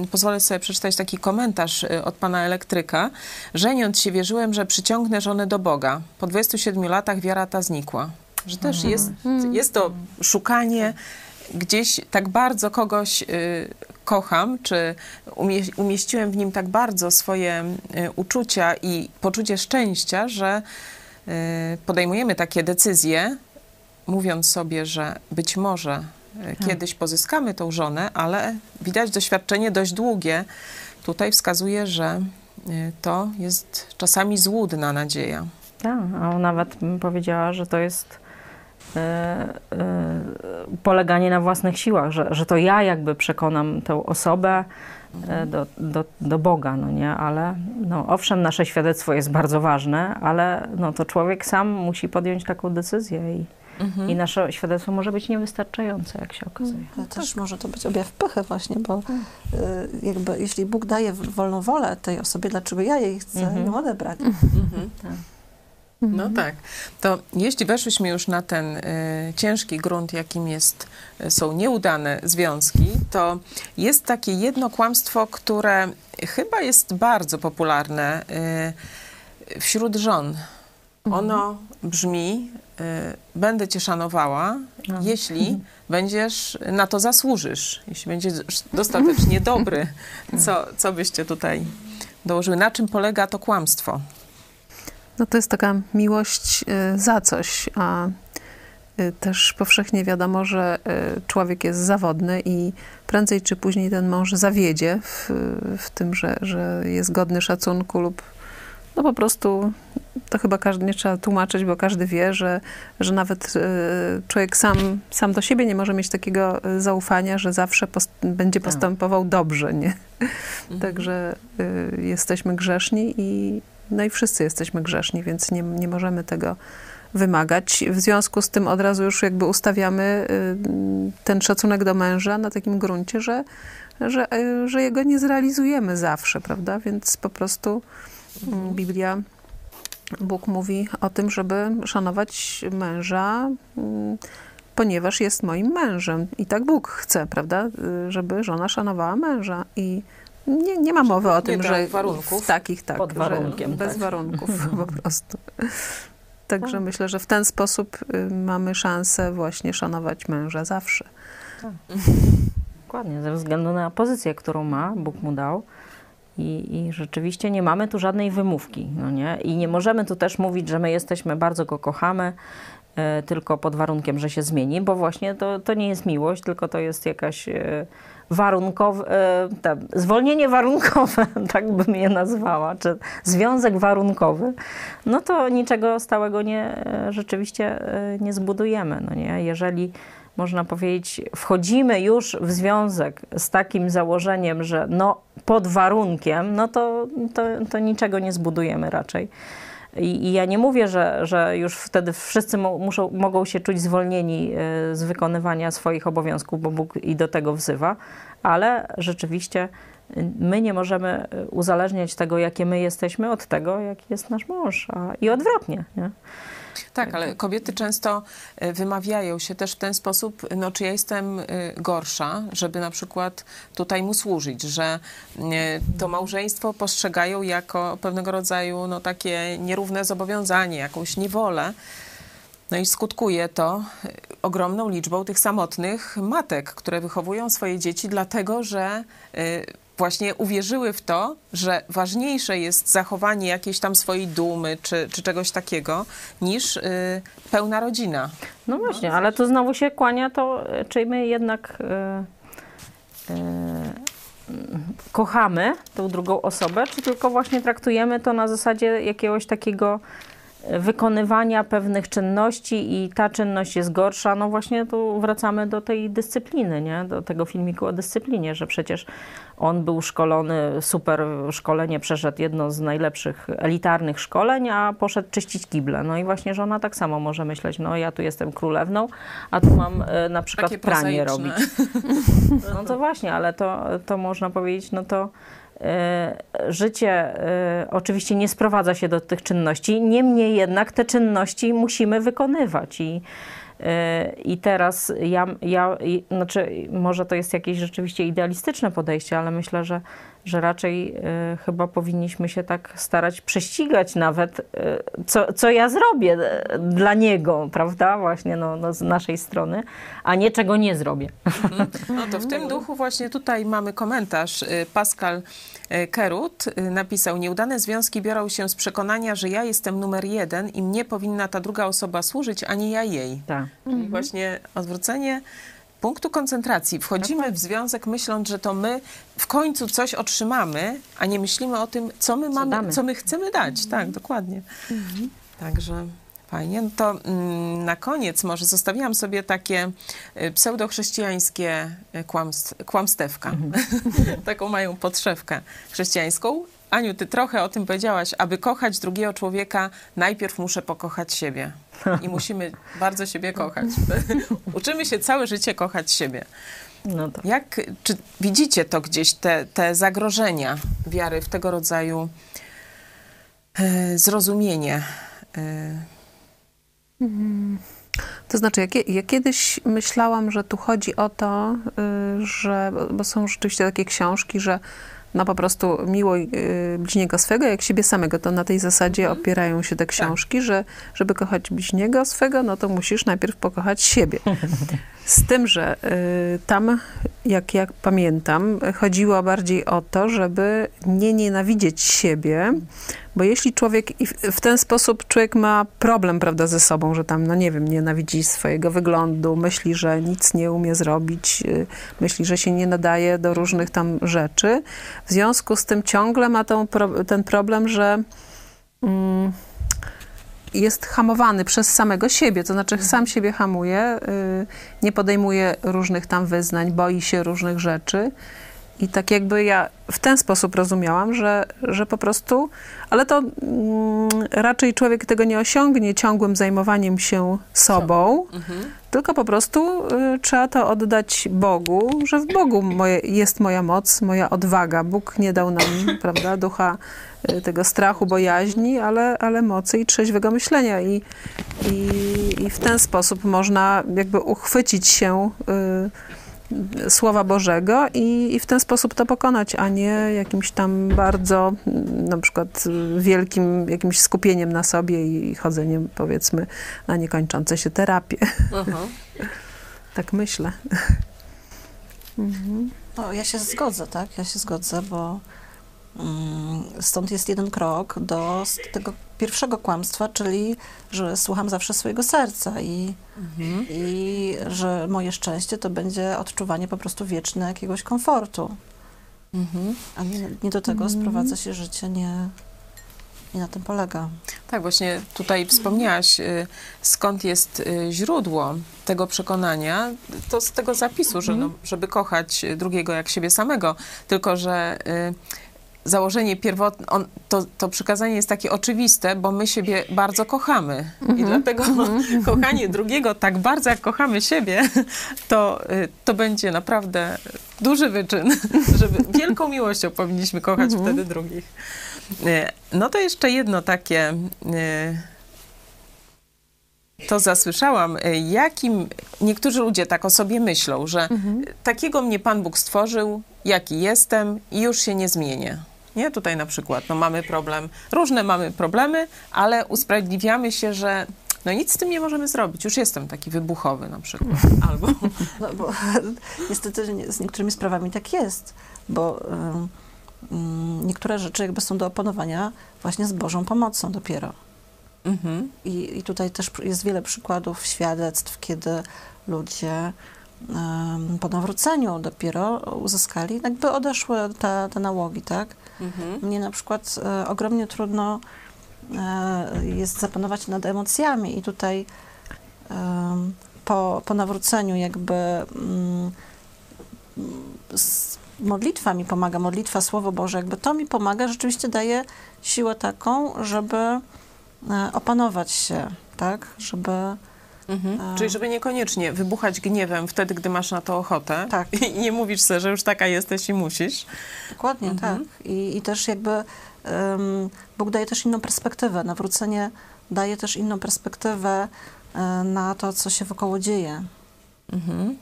y, pozwolę sobie przeczytać taki komentarz y, od pana elektryka. Żeniąc się wierzyłem, że przyciągnę żonę do Boga. Po 27 latach wiara ta znikła. Że też mhm. jest, jest to szukanie gdzieś tak bardzo kogoś y, kocham, czy umieściłem w nim tak bardzo swoje y, uczucia i poczucie szczęścia, że y, podejmujemy takie decyzje, mówiąc sobie, że być może tak. kiedyś pozyskamy tą żonę, ale widać doświadczenie dość długie tutaj wskazuje, że to jest czasami złudna nadzieja. Tak, a nawet bym powiedziała, że to jest poleganie na własnych siłach, że, że to ja jakby przekonam tę osobę e, do, do, do Boga, no nie, ale no, owszem, nasze świadectwo jest bardzo ważne, ale no, to człowiek sam musi podjąć taką decyzję i, mhm. i nasze świadectwo może być niewystarczające, jak się okazuje. Mhm. Ale też może to być objaw pychy właśnie, bo y, jakby jeśli Bóg daje wolną wolę tej osobie, dlaczego ja jej chcę mhm. ją odebrać? Mhm. Tak. No mhm. tak. To jeśli weszłyśmy już na ten y, ciężki grunt, jakim jest, y, są nieudane związki, to jest takie jedno kłamstwo, które chyba jest bardzo popularne y, wśród żon. Mhm. Ono brzmi: y, Będę cię szanowała, no. jeśli mhm. będziesz na to zasłużysz, jeśli będziesz dostatecznie dobry. Co, co byście tutaj dołożyły? Na czym polega to kłamstwo? No to jest taka miłość y, za coś, a y, też powszechnie wiadomo, że y, człowiek jest zawodny i prędzej czy później ten mąż zawiedzie w, w tym, że, że jest godny szacunku lub no po prostu to chyba każdy nie trzeba tłumaczyć, bo każdy wie, że, że nawet człowiek sam, sam do siebie nie może mieć takiego zaufania, że zawsze post będzie tak. postępował dobrze, nie? Mhm. Także y, jesteśmy grzeszni i, no i wszyscy jesteśmy grzeszni, więc nie, nie możemy tego wymagać. W związku z tym od razu już jakby ustawiamy y, ten szacunek do męża na takim gruncie, że, że, y, że jego nie zrealizujemy zawsze, prawda? Więc po prostu mm, Biblia, Bóg mówi o tym, żeby szanować męża, mm, ponieważ jest moim mężem. I tak Bóg chce, prawda? Y, żeby żona szanowała męża. I nie, nie ma mowy o tym, że warunków. takich tak, Pod warunkiem, bez tak. warunków po prostu. Także tak. myślę, że w ten sposób y, mamy szansę właśnie szanować męża zawsze. Tak. Dokładnie, ze względu na pozycję, którą ma, Bóg mu dał. I, I, rzeczywiście nie mamy tu żadnej wymówki. No nie? I nie możemy tu też mówić, że my jesteśmy, bardzo go kochamy, e, tylko pod warunkiem, że się zmieni, bo właśnie to, to nie jest miłość, tylko to jest jakaś e, warunkowe, e, zwolnienie warunkowe, tak bym je nazwała, czy związek warunkowy, no to niczego stałego nie, rzeczywiście e, nie zbudujemy. No nie? Jeżeli można powiedzieć, wchodzimy już w związek z takim założeniem, że no pod warunkiem, no to, to, to niczego nie zbudujemy raczej. I, I, ja nie mówię, że, że już wtedy wszyscy muszą, mogą się czuć zwolnieni e, z wykonywania swoich obowiązków, bo Bóg i do tego wzywa, ale rzeczywiście y, my nie możemy y, uzależniać tego, jakie my jesteśmy, od tego, jaki jest nasz mąż, a, i odwrotnie. Nie? Tak, ale kobiety często y, wymawiają się też w ten sposób, no czy ja jestem gorsza, żeby na przykład tutaj mu służyć, że to małżeństwo postrzegają jako pewnego rodzaju no, takie nierówne zobowiązanie, jakąś niewolę. No i skutkuje to ogromną liczbą tych samotnych matek, które wychowują swoje dzieci, dlatego że właśnie uwierzyły w to, że ważniejsze jest zachowanie jakiejś tam swojej dumy czy, czy czegoś takiego, niż y, pełna rodzina. No właśnie, ale to znowu się kłania to, czy my jednak y, kochamy tą drugą osobę, czy tylko właśnie traktujemy to na zasadzie jakiegoś takiego wykonywania pewnych czynności i ta czynność jest gorsza, no właśnie tu wracamy do tej dyscypliny, nie? do tego filmiku o dyscyplinie, że przecież on był szkolony, super szkolenie, przeszedł jedno z najlepszych elitarnych szkoleń, a poszedł czyścić kible. No i właśnie żona tak samo może myśleć, no ja tu jestem królewną, a tu mam e, na przykład Takie pranie robić. No to właśnie, ale to, to można powiedzieć, no to życie e, oczywiście nie sprowadza się do tych czynności, niemniej jednak te czynności musimy wykonywać. I e, i teraz ja, ja, znaczy, może to jest jakieś rzeczywiście idealistyczne podejście, ale myślę, że że raczej y, chyba powinniśmy się tak starać prześcigać nawet, y, co, co ja zrobię y, dla niego, prawda? Właśnie no, no, z naszej strony, a nie czego nie zrobię. Mhm. No to w tym duchu właśnie tutaj mamy komentarz. Pascal Kerut napisał, nieudane związki biorą się z przekonania, że ja jestem numer jeden i mnie powinna ta druga osoba służyć, a nie ja jej. Tak. Czyli mhm. właśnie odwrócenie punktu koncentracji. Wchodzimy w związek myśląc, że to my w końcu coś otrzymamy, a nie myślimy o tym, co my mamy, co, co my chcemy dać. Mhm. Tak, dokładnie. Mhm. Także fajnie. No to mm, na koniec może zostawiłam sobie takie y, pseudochrześcijańskie y, kłamst kłamstewka. Mhm. Taką mają podszewkę chrześcijańską. Aniu, ty trochę o tym powiedziałaś. Aby kochać drugiego człowieka, najpierw muszę pokochać siebie. I musimy bardzo siebie kochać. Uczymy się całe życie kochać siebie. No Jak, czy widzicie to gdzieś, te, te zagrożenia wiary w tego rodzaju e, zrozumienie? E... To znaczy, ja, ja, kiedyś myślałam, że tu chodzi o to, y, że, bo są rzeczywiście takie książki, że no po prostu miłuj y, bliźniego swego jak siebie samego. To na tej zasadzie mhm. opierają się te tak. książki, tak. że żeby kochać bliźniego swego, no to musisz najpierw pokochać siebie. Z tym, że y, tam, jak, jak pamiętam, chodziło bardziej o to, żeby nie nienawidzieć siebie, bo jeśli człowiek, w ten sposób człowiek ma problem, prawda, ze sobą, że tam, no nie wiem, nienawidzi swojego wyglądu, myśli, że nic nie umie zrobić, y, myśli, że się nie nadaje do różnych tam rzeczy. W związku z tym ciągle ma tą, ten problem, że... Mm, jest hamowany przez samego siebie, to znaczy sam siebie hamuje, y, nie podejmuje różnych tam wyznań, boi się różnych rzeczy. I tak jakby ja w ten sposób rozumiałam, że, że po prostu, ale to mm, raczej człowiek tego nie osiągnie ciągłym zajmowaniem się sobą, mhm. tylko po prostu y, trzeba to oddać Bogu, że w Bogu moje, jest moja moc, moja odwaga. Bóg nie dał nam, prawda, ducha tego strachu, bojaźni, ale, ale mocy i trzeźwego myślenia. I, i, i w ten sposób można jakby uchwycić się y, Słowa Bożego i, i, w ten sposób to pokonać, a nie jakimś tam bardzo na przykład wielkim jakimś skupieniem na sobie i chodzeniem powiedzmy na niekończące się terapie. tak myślę. mhm. No, ja się zgodzę, tak? Ja się zgodzę, bo Mm, stąd jest jeden krok do tego pierwszego kłamstwa, czyli że słucham zawsze swojego serca i, mhm. i że moje szczęście to będzie odczuwanie po prostu wieczne jakiegoś komfortu. Mhm. A nie, nie, do tego mhm. sprowadza się życie, nie, nie na tym polega. Tak, właśnie tutaj wspomniałaś, y, skąd jest y, źródło tego przekonania, to z tego zapisu, że no, żeby kochać drugiego jak siebie samego, tylko że y, założenie pierwotne, on, to, to przykazanie jest takie oczywiste, bo my siebie bardzo kochamy. I mhm. dlatego mhm. kochanie drugiego tak bardzo, jak kochamy siebie, to, y, to będzie naprawdę duży wyczyn, żeby wielką miłością powinniśmy kochać mhm. wtedy drugich. Y, no to jeszcze jedno takie y, to zasłyszałam, jakim niektórzy ludzie tak o sobie myślą, że takiego mnie Pan Bóg stworzył, jaki jestem i już się nie zmienię. Nie? Tutaj na przykład no, mamy problem, różne mamy problemy, ale usprawiedliwiamy się, że no nic z tym nie możemy zrobić. Już jestem taki wybuchowy na przykład. Albo... No, bo niestety z niektórymi sprawami tak jest, bo um, niektóre rzeczy jakby są do opanowania właśnie z Bożą pomocą dopiero. Mhm. I, I tutaj też jest wiele przykładów, świadectw, kiedy ludzie po nawróceniu dopiero uzyskali, jakby odeszły te, te nałogi, tak? Mhm. Mnie na przykład e, ogromnie trudno e, jest zapanować nad emocjami i tutaj e, po, po nawróceniu jakby mm, modlitwa mi pomaga, modlitwa, Słowo Boże, jakby to mi pomaga, rzeczywiście daje siłę taką, żeby e, opanować się, tak, żeby Mhm. A... Czyli żeby niekoniecznie wybuchać gniewem wtedy, gdy masz na to ochotę tak. i nie mówisz sobie, że już taka jesteś i musisz. Dokładnie, mhm. tak. I, I też jakby um, Bóg daje też inną perspektywę. Nawrócenie daje też inną perspektywę um, na to, co się wokoło dzieje. Mhm.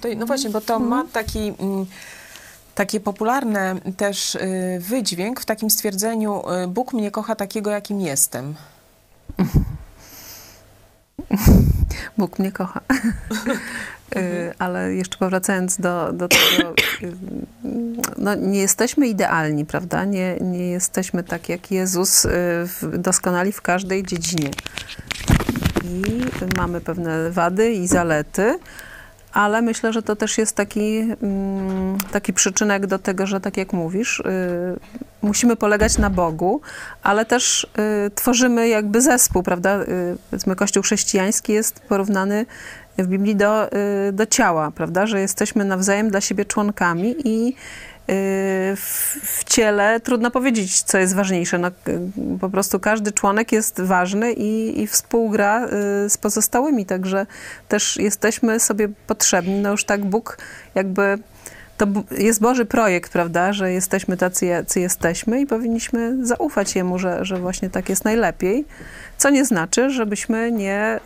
To, no właśnie, bo to mhm. ma taki... Mm, takie popularne też y, wydźwięk w takim stwierdzeniu y, Bóg mnie kocha takiego, jakim jestem. Bóg mnie kocha. Y, ale jeszcze powracając do, do tego, y, no, nie jesteśmy idealni, prawda? Nie, nie jesteśmy tak jak Jezus y, doskonali w każdej dziedzinie. I mamy pewne wady i zalety, ale myślę, że to też jest taki, mm, taki przyczynek do tego, że tak jak mówisz, musimy polegać na Bogu, ale też y, tworzymy jakby zespół, prawda? Y, powiedzmy, Kościół chrześcijański jest porównany w Biblii do, do ciała, prawda? Że jesteśmy nawzajem dla siebie członkami i w ciele trudno powiedzieć, co jest ważniejsze. No, po prostu każdy członek jest ważny i, i współgra y, z pozostałymi, także też jesteśmy sobie potrzebni. No już tak Bóg jakby to jest Boży projekt, prawda, że jesteśmy tacy, jacy jesteśmy i powinniśmy zaufać Jemu, że, że właśnie tak jest najlepiej. Co nie znaczy, żebyśmy nie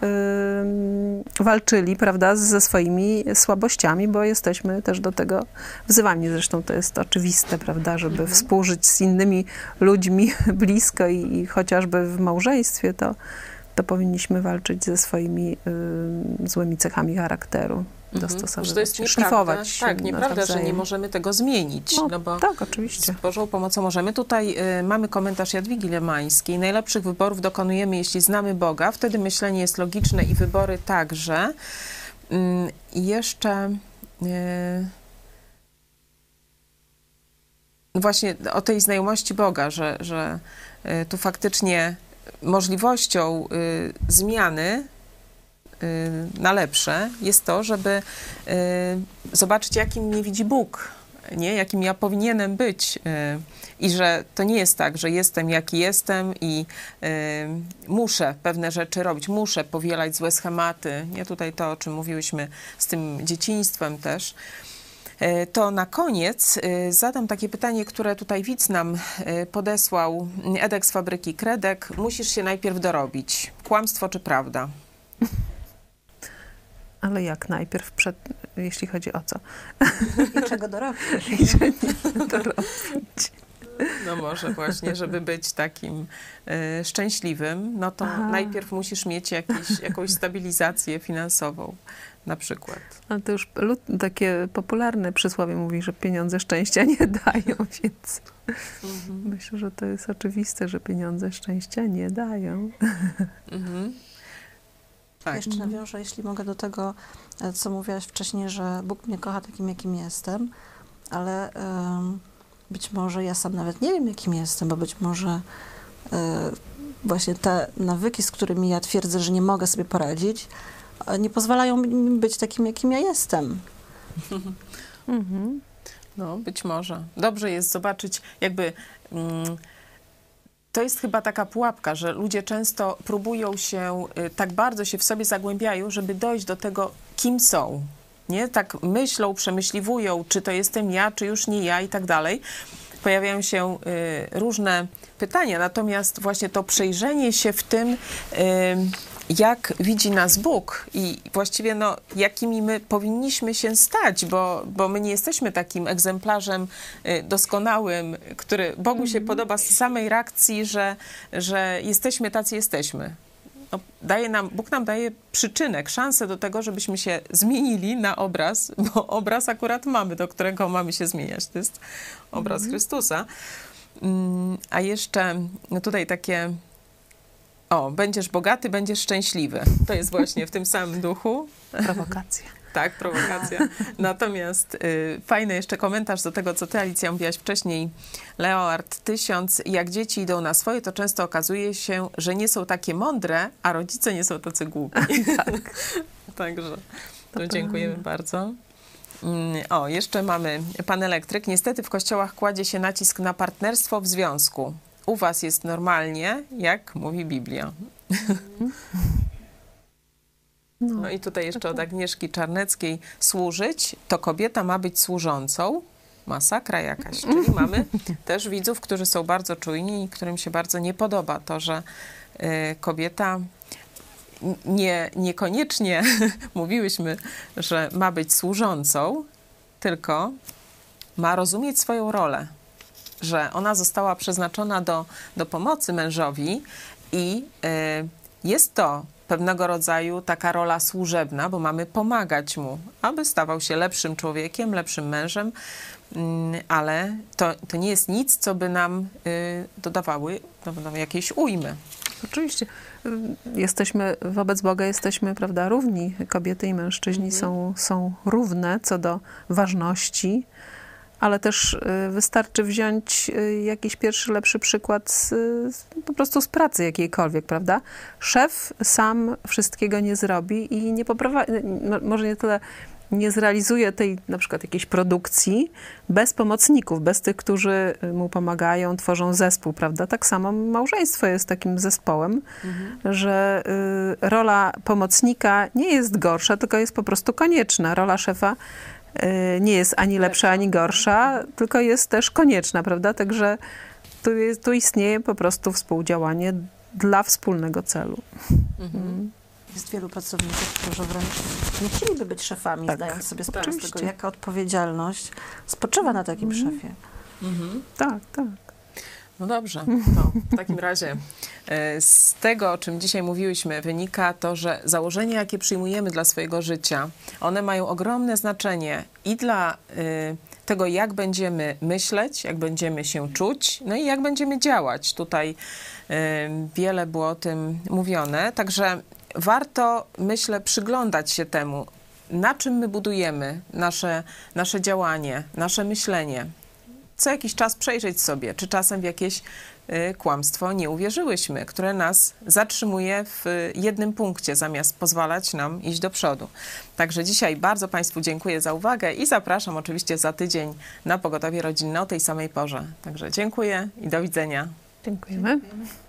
y, walczyli, prawda, ze swoimi słabościami, bo jesteśmy też do tego wzywani. Zresztą to jest oczywiste, prawda, żeby mhm. współżyć z innymi ludźmi blisko i, i chociażby w małżeństwie, to, to powinniśmy walczyć ze swoimi y, złymi cechami charakteru. Mhm. dostosowywać, że to jest szlifować. Tak, nieprawda, że nie możemy tego zmienić. No, no bo tak, oczywiście. Z Bożą pomocą możemy. Tutaj y, mamy komentarz Jadwigi Lemańskiej. Najlepszych wyborów dokonujemy, jeśli znamy Boga. Wtedy myślenie jest logiczne i wybory także. Y, jeszcze... Y, właśnie o tej znajomości Boga, że, że y, tu faktycznie możliwością y, zmiany na lepsze jest to, żeby y, zobaczyć, jakim mnie widzi Bóg, nie? jakim ja powinienem być. Y, I że to nie jest tak, że jestem jaki jestem i muszę pewne rzeczy robić, muszę powielać złe schematy. Nie tutaj to, o czym mówiłyśmy z tym dzieciństwem też. To na koniec zadam takie pytanie, które tutaj widz nam podesłał, Edek z fabryki Kredek. Musisz się najpierw dorobić. Kłamstwo czy prawda? Ale jak najpierw, przed, jeśli chodzi o co? I czego dorobić? dorobić. No może właśnie, żeby być takim y, szczęśliwym, no to Aha. najpierw musisz mieć jakiś, jakąś stabilizację finansową. na przykład. Ale to już lud, takie popularne przysłowie mówi, że pieniądze szczęścia nie dają, więc mhm. myślę, że to jest oczywiste, że pieniądze szczęścia nie dają. Mhm. Tak. Jeszcze nawiążę, jeśli mogę, do tego, e, co mówiłaś wcześniej, że Bóg mnie kocha takim, jakim jestem, ale być może ja sam nawet nie wiem, jakim jestem, bo być może y, właśnie te nawyki, z którymi ja twierdzę, że nie mogę sobie poradzić, nie pozwalają mi być takim, jakim ja jestem. Mhm. No, być może. Dobrze jest zobaczyć, jakby. Mm, to jest chyba taka pułapka, że ludzie często próbują się, y, tak bardzo się w sobie zagłębiają, żeby dojść do tego, kim są. Nie? Tak myślą, przemyśliwują, czy to jestem ja, czy już nie ja i tak dalej. Pojawiają się y, różne pytania, natomiast właśnie to przejrzenie się w tym, y, jak widzi nas Bóg i właściwie no, jakimi my powinniśmy się stać, bo, bo my nie jesteśmy takim egzemplarzem y, doskonałym, który Bogu się mhm. podoba z samej reakcji, że, że jesteśmy tacy jesteśmy. No, daje nam, Bóg nam daje przyczynek, szansę do tego, żebyśmy się zmienili na obraz, bo obraz akurat mamy, do którego mamy się zmieniać. To jest obraz mhm. Chrystusa. Mm, a jeszcze no tutaj takie o, będziesz bogaty, będziesz szczęśliwy. To jest właśnie w tym samym duchu. Prowokacja. tak, prowokacja. Natomiast y, fajny jeszcze komentarz do tego, co ty, Alicja, mówiłaś wcześniej. Leoard 1000. Jak dzieci idą na swoje, to często okazuje się, że nie są takie mądre, a rodzice nie są tacy głupi. tak. Także to dziękujemy bardzo. Mm, o, jeszcze mamy pan elektryk. Niestety w kościołach kładzie się nacisk na partnerstwo w związku u was jest normalnie, jak mówi Biblia. No, no i tutaj jeszcze od Agnieszki Czarneckiej służyć, to kobieta ma być służącą. Masakra jakaś. Czyli mamy też widzów, którzy są bardzo czujni i którym się bardzo nie podoba to, że y, kobieta nie, niekoniecznie mówiłyśmy, że ma być służącą, tylko ma rozumieć swoją rolę że ona została przeznaczona do, do pomocy mężowi i y, jest to pewnego rodzaju taka rola służebna, bo mamy pomagać mu, aby stawał się lepszym człowiekiem, lepszym mężem, mm, ale to, to nie jest nic, co by nam y, dodawały no, jakiejś ujmy. Oczywiście. Jesteśmy, wobec Boga jesteśmy, prawda, równi. Kobiety i mężczyźni mhm. są, są równe co do ważności ale też y, wystarczy wziąć y, jakiś pierwszy, lepszy przykład z, po prostu z pracy jakiejkolwiek, prawda? Szef sam wszystkiego nie zrobi i nie poprowadzi, może nie tyle nie zrealizuje tej na przykład jakiejś produkcji bez pomocników, bez tych, którzy mu pomagają, tworzą zespół, prawda? Tak samo małżeństwo jest takim zespołem, mhm. że y, rola pomocnika nie jest gorsza, tylko jest po prostu konieczna. Rola szefa Y, nie jest ani lepsza, ani gorsza, tylko jest też konieczna, prawda? Także tu, jest, tu istnieje po prostu współdziałanie dla wspólnego celu. Mhm. Mm. Jest wielu pracowników, którzy wręcz nie chcieliby być szefami, tak. zdając sobie sprawę z tego, jaka odpowiedzialność spoczywa na takim mhm. szefie. Mhm. Tak, tak. No dobrze, to w takim razie e, z tego, o czym dzisiaj mówiłyśmy, wynika to, że założenia, jakie przyjmujemy dla swojego życia, one mają ogromne znaczenie i dla y, tego, jak będziemy myśleć, jak będziemy się czuć, no i jak będziemy działać. Tutaj y, wiele było o tym mówione, także warto, myślę, przyglądać się temu, na czym my budujemy nasze, nasze działanie, nasze myślenie, co jakiś czas przejrzeć sobie, czy czasem w jakieś y, kłamstwo nie uwierzyłyśmy, które nas zatrzymuje w jednym punkcie, zamiast pozwalać nam iść do przodu. Także dzisiaj bardzo Państwu dziękuję za uwagę i zapraszam oczywiście za tydzień na pogotowie rodzinne o tej samej porze. Także dziękuję i do widzenia. Dziękujemy. Dziękujemy.